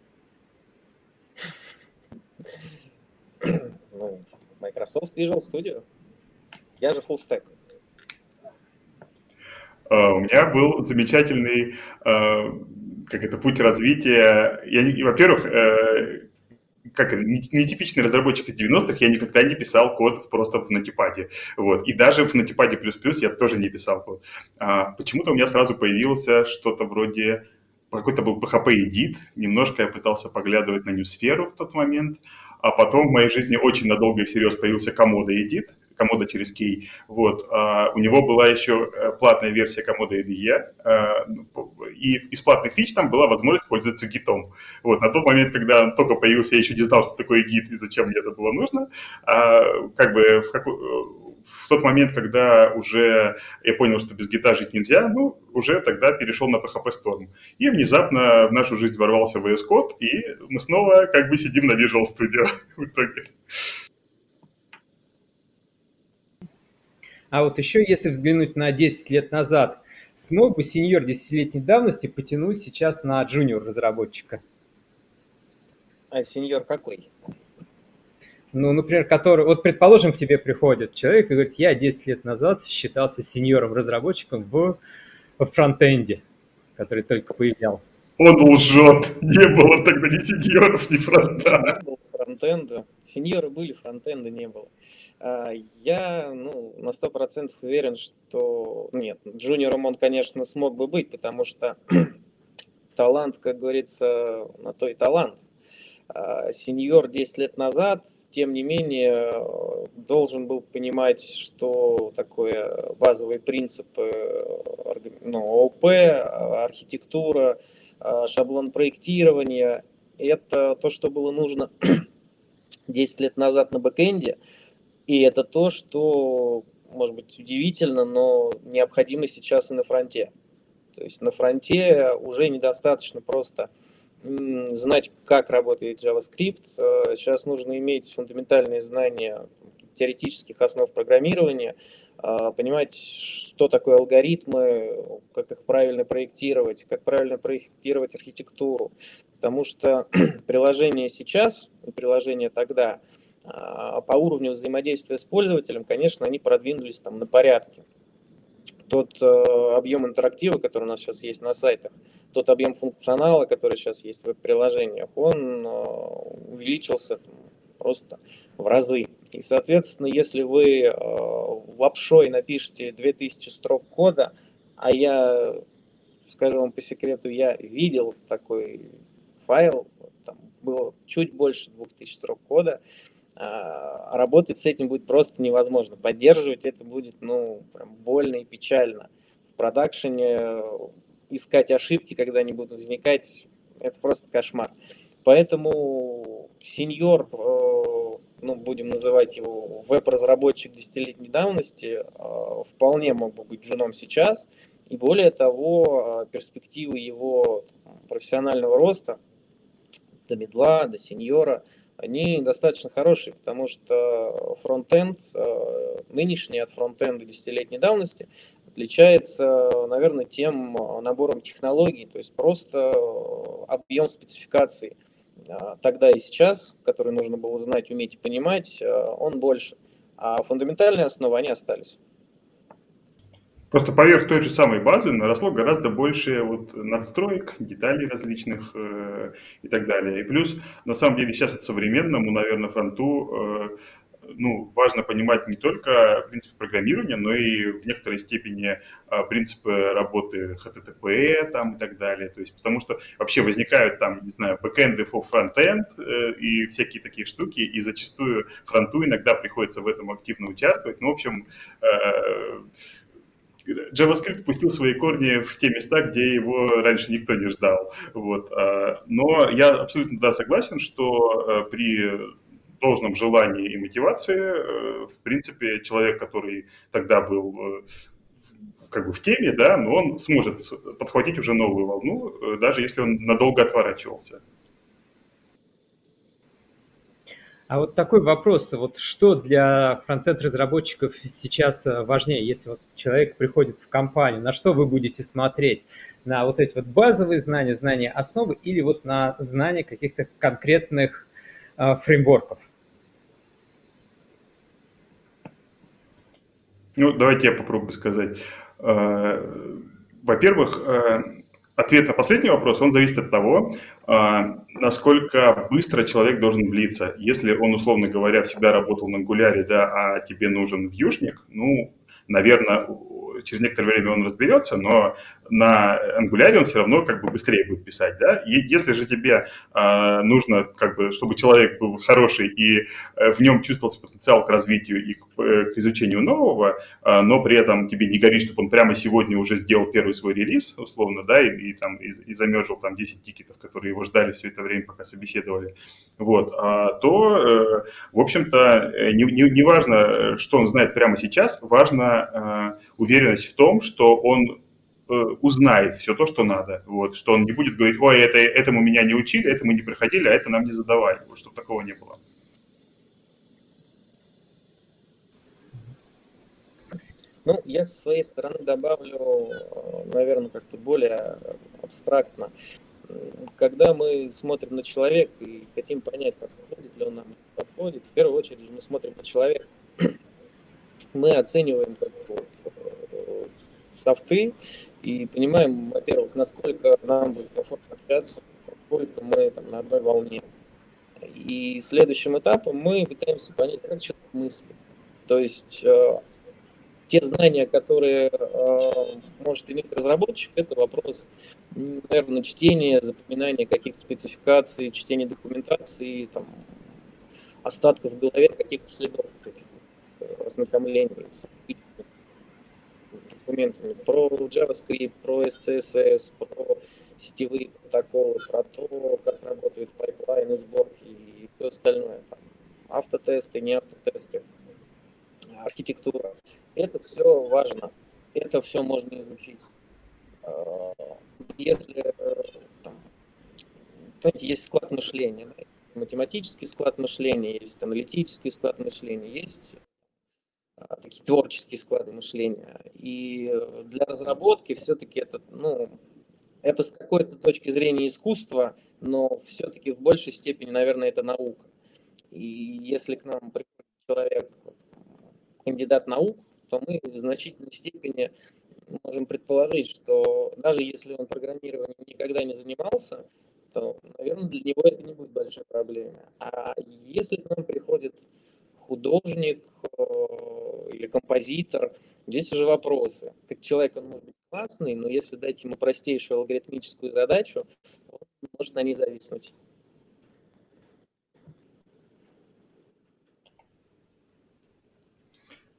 Ну, Microsoft Visual Studio. Я же full stack. Uh, у меня был замечательный, uh, как это, путь развития. Я, во-первых, uh, как нетипичный разработчик из 90-х, я никогда не писал код просто в Notepad. Вот. И даже в Notepad++ я тоже не писал код. А, почему-то у меня сразу появился что-то вроде какой-то был PHP Edit, немножко я пытался поглядывать на ньюсферу в тот момент, а потом в моей жизни очень надолго и всерьез появился Комода Edit, Комода через Кей. Вот. А у него была еще э, платная версия Комода IDE, а, и из платных фич там была возможность пользоваться гитом. Вот. На тот момент, когда он только появился, я еще не знал, что такое гит и зачем мне это было нужно. А, как бы в какой в тот момент, когда уже я понял, что без гита жить нельзя, ну, уже тогда перешел на PHP Storm. И внезапно в нашу жизнь ворвался VS Code, и мы снова как бы сидим на Visual Studio в итоге. А вот еще, если взглянуть на 10 лет назад, смог бы сеньор 10-летней давности потянуть сейчас на джуниор разработчика? А сеньор какой? Ну, например, который, вот предположим, к тебе приходит человек и говорит, я 10 лет назад считался сеньором-разработчиком в, в фронтенде, который только появлялся. Он лжет. Не было тогда ни сеньоров, ни фронта. Не было фронтенда. Сеньоры были, фронтенда не было. А, я ну, на сто процентов уверен, что нет, джуниором он, конечно, смог бы быть, потому что талант, как говорится, на то и талант. А, сеньор 10 лет назад, тем не менее, должен был понимать, что такое базовые принципы ну, ООП, архитектура, шаблон проектирования. Это то, что было нужно 10 лет назад на бэкэнде, и это то, что, может быть, удивительно, но необходимо сейчас и на фронте. То есть на фронте уже недостаточно просто знать, как работает JavaScript. Э, сейчас нужно иметь фундаментальные знания теоретических основ программирования, э, понимать, что такое алгоритмы, как их правильно проектировать, как правильно проектировать архитектуру. Потому что приложение сейчас и приложение тогда э, по уровню взаимодействия с пользователем, конечно, они продвинулись там на порядке тот объем интерактива, который у нас сейчас есть на сайтах, тот объем функционала, который сейчас есть в приложениях, он э, увеличился просто в разы. И, соответственно, если вы э, лапшой напишите 2000 строк кода, а я, скажу вам по секрету, я видел такой файл, там было чуть больше 2000 строк кода, а работать с этим будет просто невозможно. Поддерживать это будет, ну, прям больно и печально. В продакшене э, искать ошибки, когда они будут возникать, это просто кошмар. Поэтому сеньор, э, ну, будем называть его веб-разработчик десятилетней давности, э, вполне мог бы быть женом сейчас. И более того, перспективы его профессионального роста до медла, до сеньора – они достаточно хорошие, потому что фронтенд, э, нынешний от фронтенда десятилетней давности, отличается, наверное, тем набором технологий, то есть просто объем спецификаций а, тогда и сейчас, который нужно было знать, уметь и понимать, э, он больше. А фундаментальные основы, они остались. Просто поверх той же самой базы наросло гораздо больше вот надстроек, деталей различных э, и так далее. И плюс, на самом деле, сейчас вот современному, наверное, фронту э, ну, важно понимать не только принципы программирования, но и в некоторой степени э, принципы работы HTTP там, и так далее. То есть, потому что вообще возникают там, не знаю, бэкэнды for frontend э, и всякие такие штуки, и зачастую фронту иногда приходится в этом активно участвовать. Ну, в общем, э, JavaScript пустил свои корни в те места, где его раньше никто не ждал. Вот. А, но я абсолютно да, согласен, что э, при должном желании и мотивации, э, в принципе, человек, который тогда был э, как бы в теме, да, но он сможет подхватить уже новую волну, даже если он надолго отворачивался. А вот такой вопрос, вот что для фронтенд-разработчиков сейчас э, важнее, если вот человек приходит в компанию, на что вы будете смотреть? На вот эти вот базовые знания, знания основы или вот на знания каких-то конкретных э, фреймворков? Ну, давайте я попробую сказать. Э, во-первых, э, ответ на последний вопрос, он зависит от того, насколько быстро человек должен влиться. Если он, условно говоря, всегда работал на ангуляре, да, а тебе нужен вьюшник, ну, наверное, через некоторое время он разберется, но на Angular он все равно как бы быстрее будет писать, да. И если же тебе э, нужно, как бы, чтобы человек был хороший и э, в нем чувствовался потенциал к развитию и к, э, к изучению нового, э, но при этом тебе не горит, чтобы он прямо сегодня уже сделал первый свой релиз, условно, да, и, и там и, и замержил там 10 тикетов, которые его ждали все это время, пока собеседовали, вот, а, то, э, в общем-то, э, не, не, не важно, что он знает прямо сейчас, важно э, уверенность в том, что он узнает все то, что надо. Вот, что он не будет говорить, ой, это, этому меня не учили, этому не приходили, а это нам не задавали. Вот, чтобы такого не было. Ну, я со своей стороны добавлю, наверное, как-то более абстрактно. Когда мы смотрим на человека и хотим понять, подходит ли он нам, подходит, в первую очередь мы смотрим на человека. Мы оцениваем как вот, э, софты и понимаем, во-первых, насколько нам будет комфортно общаться, насколько мы там, на одной волне. И следующим этапом мы пытаемся понять, как человек мыслит. То есть э, те знания, которые э, может иметь разработчик, это вопрос, наверное, чтения, запоминания каких-то спецификаций, чтения документации, там, остатков в голове, каких-то следов, каких-то ознакомлений с документами про JavaScript, про SCSS, про сетевые протоколы, про то, как работают pipeline ы, сборки и все остальное. Там, автотесты, не автотесты, архитектура. Это все важно. Это все можно изучить. А, если там, знаете, есть склад мышления, да? математический склад мышления, есть аналитический склад мышления, есть а, такие творческие склады мышления. И для разработки все-таки это, ну, это с какой-то точки зрения искусство, но все-таки в большей степени, наверное, это наука. И если к нам приходит человек, кандидат наук, то мы в значительной степени можем предположить, что даже если он программированием никогда не занимался, то, наверное, для него это не будет большой проблемой. А если к нам приходит художник э, или композитор, здесь уже вопросы. Как человек, он может быть классный, но если дать ему простейшую алгоритмическую задачу, он может на ней зависнуть.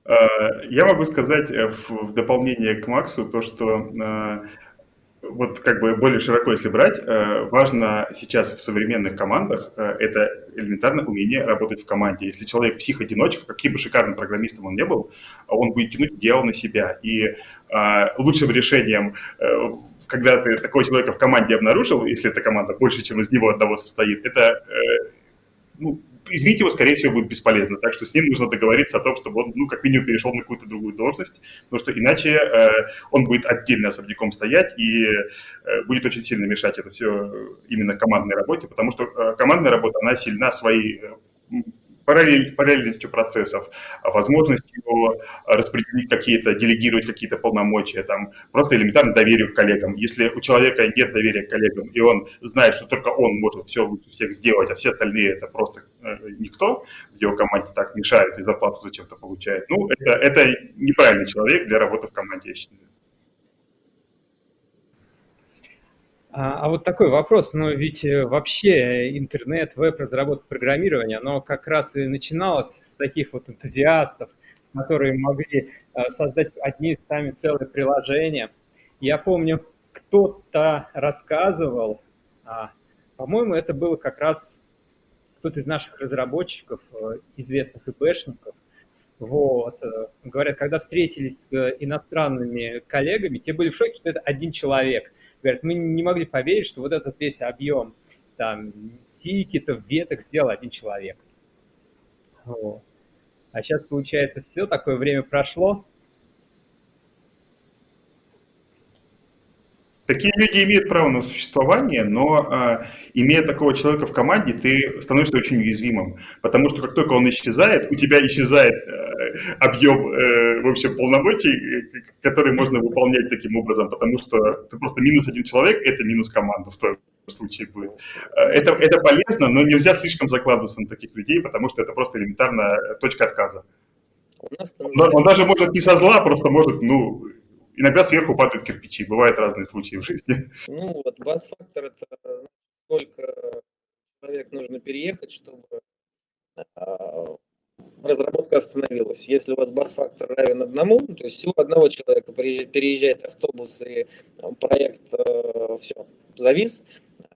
Э, я могу сказать э, в, дополнение к Максу то, что вот как бы более широко, если брать, важно сейчас в современных командах это элементарно умение работать в команде. Если человек псих-одиночка, каким бы шикарным программистом он не был, он будет тянуть дело на себя. И лучшим решением когда ты такого человека в команде обнаружил, если эта команда больше, чем из него одного состоит, это ну, изменить его, скорее всего, будет бесполезно. Так что с ним нужно договориться о том, чтобы он, ну, как минимум, перешел на какую-то другую должность, потому что иначе э, он будет отдельно особняком стоять и э, будет очень сильно мешать это все именно командной работе, потому что э, командная работа, она сильна своей э, параллель, параллельностью процессов, а возможностью распределить какие-то, делегировать какие-то полномочия, там, просто элементарно доверию к коллегам. Если у человека нет доверия к коллегам, и он знает, что только он может все лучше всех сделать, а все остальные это просто никто, в его команде так мешают и зарплату зачем-то получает, ну, это, это неправильный человек для работы в команде, я считаю. А, а вот такой вопрос, но ведь э, вообще интернет, веб-разработка программирования, оно как раз и начиналось с таких вот энтузиастов, которые могли э, создать одни сами целые приложения. Я помню, кто-то рассказывал, а, по-моему, это было как раз кто-то из наших разработчиков, э, известных ИПшников, вот. Говорят, когда встретились с иностранными коллегами, те были в шоке, что это один человек. Говорят, мы не могли поверить, что вот этот весь объем там тикетов, веток сделал один человек. Вот. А сейчас, получается, все, такое время прошло, Такие люди имеют право на существование, но э, имея такого человека в команде, ты становишься очень уязвимым, потому что как только он исчезает, у тебя исчезает э, объем, э, в общем, полномочий, э, который можно выполнять таким образом, потому что ты просто минус один человек, это минус команда в твоем случае будет. Э, это, это полезно, но нельзя слишком закладываться на таких людей, потому что это просто элементарная точка отказа. Он, он даже может не со зла, просто может, ну, иногда сверху падают кирпичи. Бывают разные случаи в жизни. Ну вот бас-фактор это сколько человек нужно переехать, чтобы а, разработка остановилась. Если у вас бас-фактор равен одному, то есть всего одного человека переезжает автобус и проект э, все завис,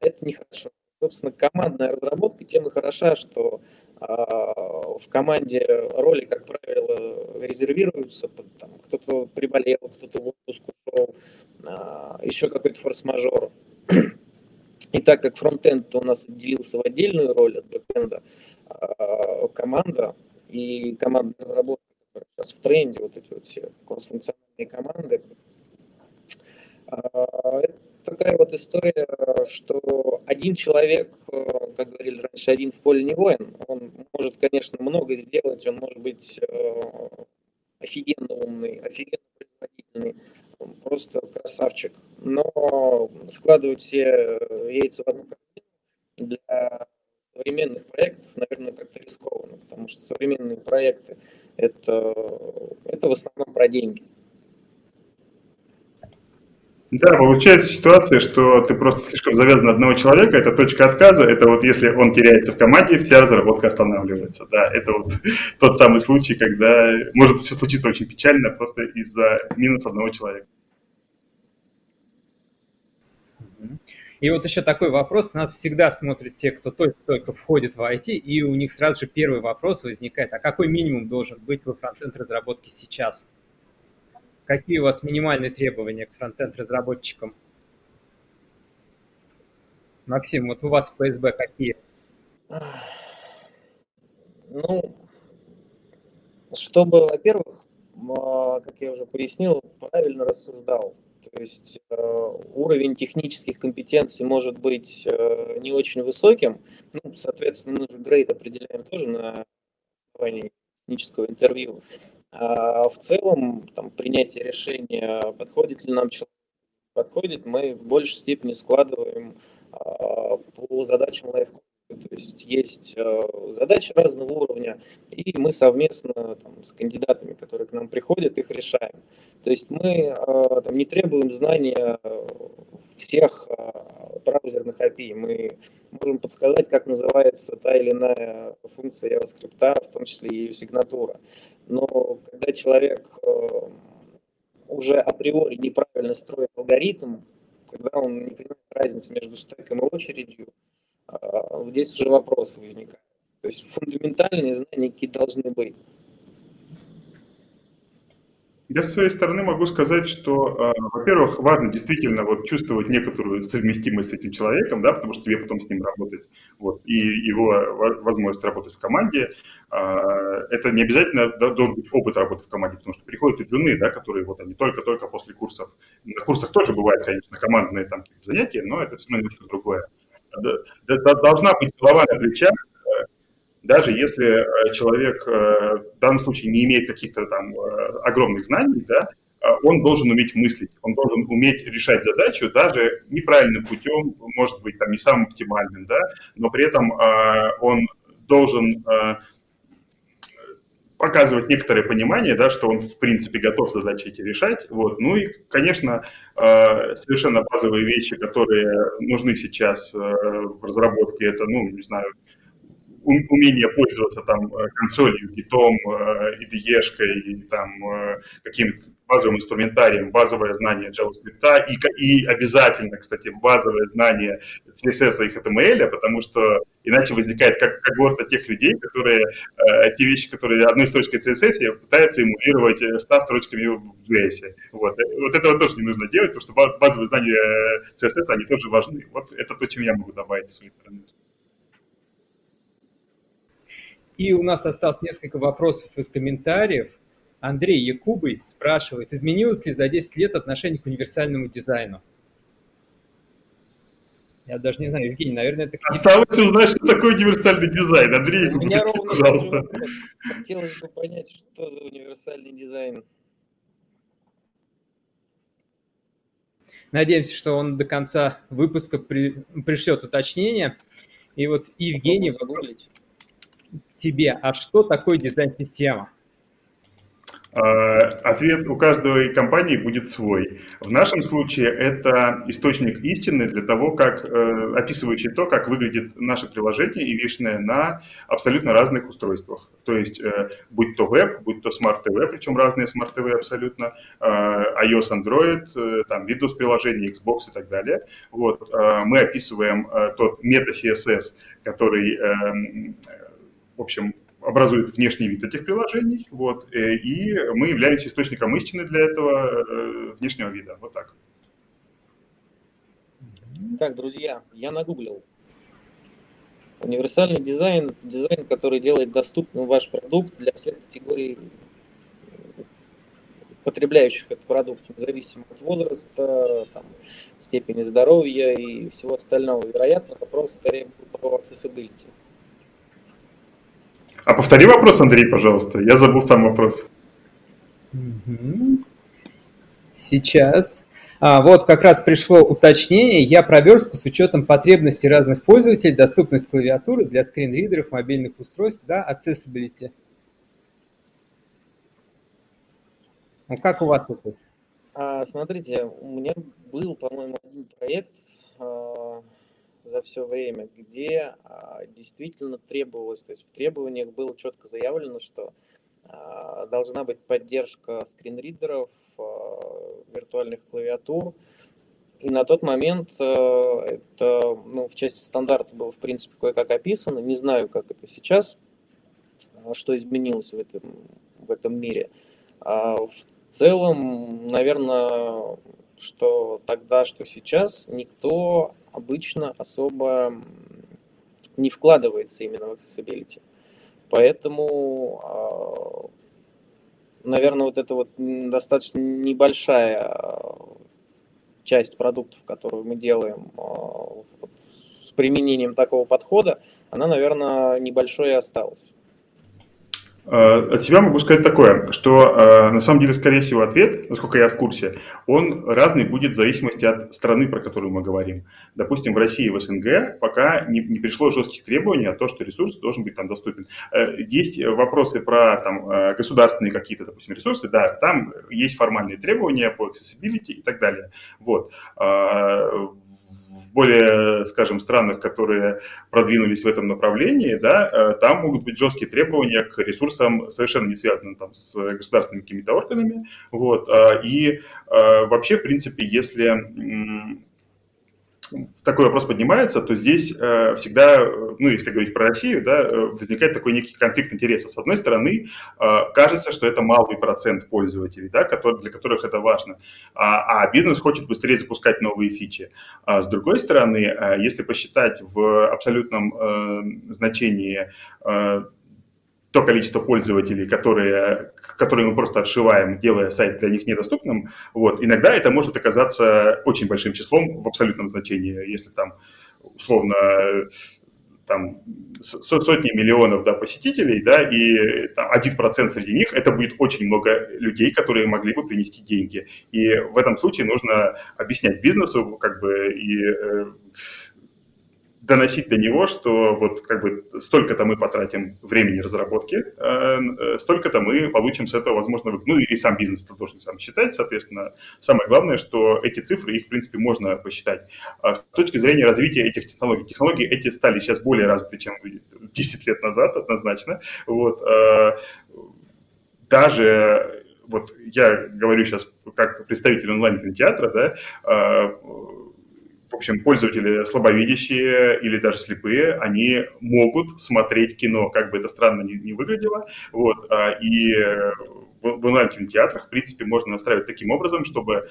это нехорошо. Собственно, командная разработка тем и хороша, что а, в команде роли, как правило, резервируются. Там, кто-то приболел, кто-то в отпуск ушел, а, еще какой-то форс-мажор. И так как фронтенд у нас отделился в отдельную роль от бэкенда, а, команда и команда разработки, которая сейчас в тренде, вот эти вот все кроссфункциональные команды, это такая вот история, что один человек, как говорили раньше, один в поле не воин. Он может, конечно, много сделать, он может быть э, офигенно умный, офигенно производительный, просто красавчик. Но складывать все яйца в одну корзину для современных проектов, наверное, как-то рискованно, потому что современные проекты это, это в основном про деньги. Да, получается ситуация, что ты просто слишком завязан на одного человека, это точка отказа, это вот если он теряется в команде, вся разработка останавливается. Да, это вот тот самый случай, когда может все случиться очень печально просто из-за минус одного человека. И вот еще такой вопрос. Нас всегда смотрят те, кто только-только входит в IT, и у них сразу же первый вопрос возникает. А какой минимум должен быть во фронтенд разработке сейчас? Какие у вас минимальные требования к фронтенд разработчикам? Максим, вот у вас в ФСБ какие? Ну, чтобы, во-первых, а, как я уже пояснил, правильно рассуждал. То есть э, уровень технических компетенций может быть э, не очень высоким. Ну, соответственно, мы же грейд определяем тоже на основании технического интервью. А в целом, там, принятие решения, подходит ли нам человек, подходит, мы в большей степени складываем а, по задачам лайфкода. То есть есть э, задачи разного уровня, и мы совместно там, с кандидатами, которые к нам приходят, их решаем. То есть мы э, там, не требуем знания всех э, браузерных API. Мы можем подсказать, как называется та или иная функция JavaScript, в том числе и ее сигнатура. Но когда человек уже априори неправильно строит алгоритм, когда он не понимает разницы между стеком и очередью, здесь уже вопросы возникают. То есть фундаментальные знания какие должны быть. Я с своей стороны могу сказать, что, э, во-первых, важно действительно вот чувствовать некоторую совместимость с этим человеком, да, потому что тебе потом с ним работать, вот, и его возможность работать в команде. Э, это не обязательно должен быть опыт работы в команде, потому что приходят и джуны, да, которые вот они только-только после курсов. На курсах тоже бывают, конечно, командные там занятия, но это все равно немножко другое должна быть голова на плечах, э, даже если э, человек э, в данном случае не имеет каких-то там огромных знаний, да, он должен уметь мыслить, он должен уметь решать задачу даже неправильным путем, может быть, там не самым оптимальным, да, но при этом он должен показывать некоторое понимание, да, что он, в принципе, готов задачи эти решать. Вот. Ну и, конечно, э, совершенно базовые вещи, которые нужны сейчас э, в разработке, это, ну, не знаю, умение пользоваться там э, консолью, гитом, IDE-шкой, и там каким-то базовым инструментарием, базовое знание JavaScript и, и обязательно, кстати, базовое знание CSS и HTML, потому что иначе возникает как когорта тех людей, которые э, те вещи, которые одной строчкой CSS пытаются эмулировать 100 строчками в JS. Вот. вот этого тоже не нужно делать, потому что базовые знания CSS, они тоже важны. Вот это то, чем я могу добавить с своей стороны. И у нас осталось несколько вопросов из комментариев. Андрей Якубый спрашивает, изменилось ли за 10 лет отношение к универсальному дизайну? Я даже не знаю, Евгений, наверное, это... Осталось узнать, что такое универсальный дизайн. Андрей, У меня ровно пожалуйста. Хотелось бы понять, что за универсальный дизайн. Надеемся, что он до конца выпуска при... пришлет уточнение. И вот, Евгений, вопрос тебе, а что такое дизайн-система? Э, ответ у каждой компании будет свой. В нашем случае это источник истины для того, как э, описывающий то, как выглядит наше приложение и вишное на абсолютно разных устройствах. То есть, э, будь то веб, будь то TV, причем разные TV абсолютно, iOS, Android, там Windows приложения, Xbox и так далее. Вот, мы описываем тот мета-CSS, который, эм, в общем, образует внешний вид этих приложений, вот, э, и мы являемся источником истины для этого э, внешнего вида, вот так. Так, друзья, я нагуглил. Универсальный дизайн – дизайн, который делает доступным ваш продукт для всех категорий потребляющих этот продукт, независимо от возраста, там, степени здоровья и всего остального. Вероятно, вопрос скорее был про accessibility. А повтори вопрос, Андрей, пожалуйста. Я забыл сам вопрос. Сейчас. А, вот как раз пришло уточнение. Я про верстку с учетом потребностей разных пользователей, доступность клавиатуры для скринридеров, мобильных устройств, да, accessibility. Ну, как у вас это? А, смотрите, у меня был, по-моему, один проект а, за все время, где а, действительно требовалось, то есть в требованиях было четко заявлено, что а, должна быть поддержка скринридеров, а, виртуальных клавиатур, и на тот момент э, это ну, в части стандарта было, в принципе, кое-как описано. Не знаю, как это сейчас, что изменилось в этом, в этом мире. А в целом, наверное, что тогда, что сейчас, никто обычно особо не вкладывается именно в accessibility. Поэтому, а, наверное, вот это вот достаточно небольшая часть продуктов, которую мы делаем а, с применением такого подхода, она, наверное, небольшой и осталась. Э, от себя могу сказать такое, что э, на самом деле, скорее всего, ответ, насколько я в курсе, он разный будет в зависимости от страны, про которую мы говорим. Допустим, в России и в СНГ пока не, не пришло жестких требований о том, что ресурс должен быть там доступен. Э, есть вопросы про там, государственные какие-то, допустим, ресурсы, да, там есть формальные требования по accessibility и так далее. Вот более, скажем, странах, которые продвинулись в этом направлении, да, э, там могут быть жесткие требования к ресурсам, совершенно не связанным там, с государственными какими-то органами. Вот, а, и а, вообще, в принципе, если такой вопрос поднимается, то здесь э, всегда, ну, если говорить про Россию, да, э, возникает такой некий конфликт интересов. С одной стороны, э, кажется, что это малый процент пользователей, да, который, для которых это важно, а, а бизнес хочет быстрее запускать новые фичи. А с другой стороны, э, если посчитать в абсолютном э, значении э, то количество пользователей, которые, которые мы просто отшиваем, делая сайт для них недоступным, вот, иногда это может оказаться очень большим числом в абсолютном значении, если там условно там сотни миллионов да, посетителей, да, и там, 1% среди них это будет очень много людей, которые могли бы принести деньги. И в этом случае нужно объяснять бизнесу, как бы, и э, доносить до него, что вот как бы столько-то мы потратим времени разработки, э, э, столько-то мы получим с этого, возможно, ну и сам бизнес это должен сам считать, соответственно. Самое главное, что эти цифры, их, в принципе, можно посчитать. А с точки зрения развития этих технологий, технологии эти стали сейчас более развиты, чем 10 лет назад, однозначно. Вот. Э, даже вот я говорю сейчас как представитель онлайн-кинотеатра, да, в общем, пользователи слабовидящие или даже слепые, они могут смотреть кино, как бы это странно не, не выглядело. Вот, а, и в, в онлайн-кинотеатрах, в принципе, можно настраивать таким образом, чтобы э,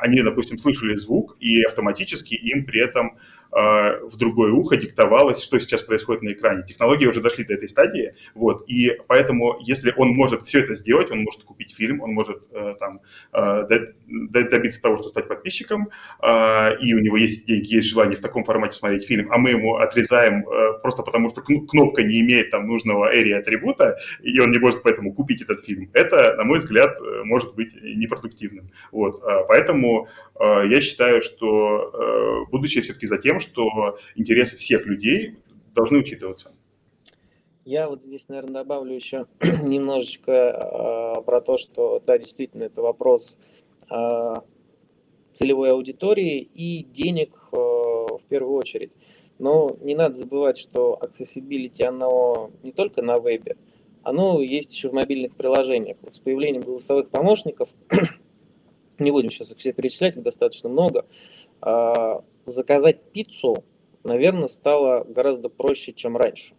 они, допустим, слышали звук, и автоматически им при этом а, в другое ухо диктовалось, что сейчас происходит на экране. Технологии уже дошли до этой стадии, вот, и поэтому, если он может все это сделать, он может купить фильм, он может э, там э, добиться того, что стать подписчиком, э, и у него есть деньги, есть желание в таком формате смотреть фильм, а мы ему отрезаем просто потому, что кнопка не имеет там нужного area атрибута, и он не может поэтому купить этот фильм. Это, на мой взгляд, может быть непродуктивным. Вот, поэтому я считаю, что будущее все-таки за тем, что интересы всех людей должны учитываться. Я вот здесь, наверное, добавлю еще немножечко э, про то, что, да, действительно, это вопрос э, целевой аудитории и денег э, в первую очередь. Но не надо забывать, что accessibility, оно не только на вебе, оно есть еще в мобильных приложениях. Вот с появлением голосовых помощников, не будем сейчас их все перечислять, их достаточно много, заказать пиццу, наверное, стало гораздо проще, чем раньше.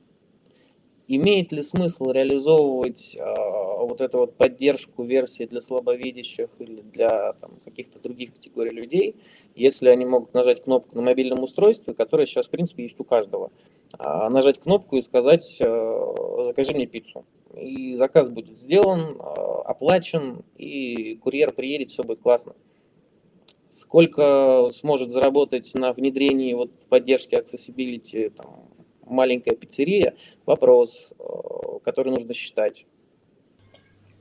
Имеет ли смысл реализовывать э, вот эту вот поддержку версии для слабовидящих или для там, каких-то других категорий людей, если они могут нажать кнопку на мобильном устройстве, которое сейчас, в принципе, есть у каждого, а нажать кнопку и сказать э, «закажи мне пиццу». И заказ будет сделан, э, оплачен, и курьер приедет, все будет классно. Сколько сможет заработать на внедрении вот поддержки accessibility там, маленькая пиццерия, вопрос, э, который нужно считать.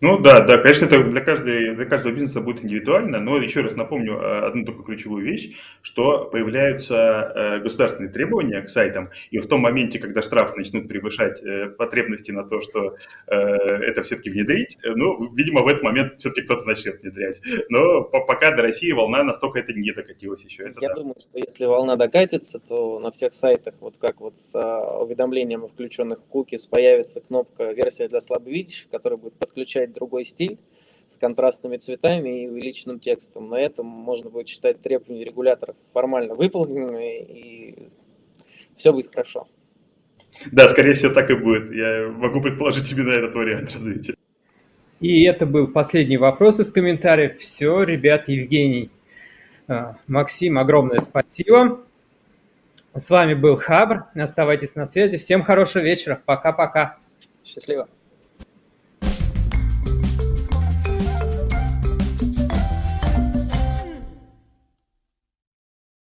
Ну да, да, конечно, это для, каждой, для каждого бизнеса будет индивидуально, но еще раз напомню э, одну такую ключевую вещь, что появляются э, государственные требования к сайтам, и в том моменте, когда штрафы начнут превышать э, потребности на то, что это все-таки внедрить, ну, видимо, в этот момент все-таки кто-то начнет внедрять. Но пока до России волна настолько это не докатилась еще. Это Я да. думаю, что если волна докатится, то на всех сайтах, вот как вот с уведомлением о включенных кукис, появится кнопка версия для слабовидящих, которая будет подключать взять другой стиль с контрастными цветами и увеличенным текстом. На этом можно будет считать требования регуляторов формально выполненными, и все будет хорошо. Да, скорее всего, так и будет. Я могу предположить именно этот вариант развития. И это был последний вопрос из комментариев. Все, ребят, Евгений, а, Максим, огромное спасибо. С вами был Хабр. Оставайтесь на связи. Всем хорошего вечера. Пока-пока. Счастливо.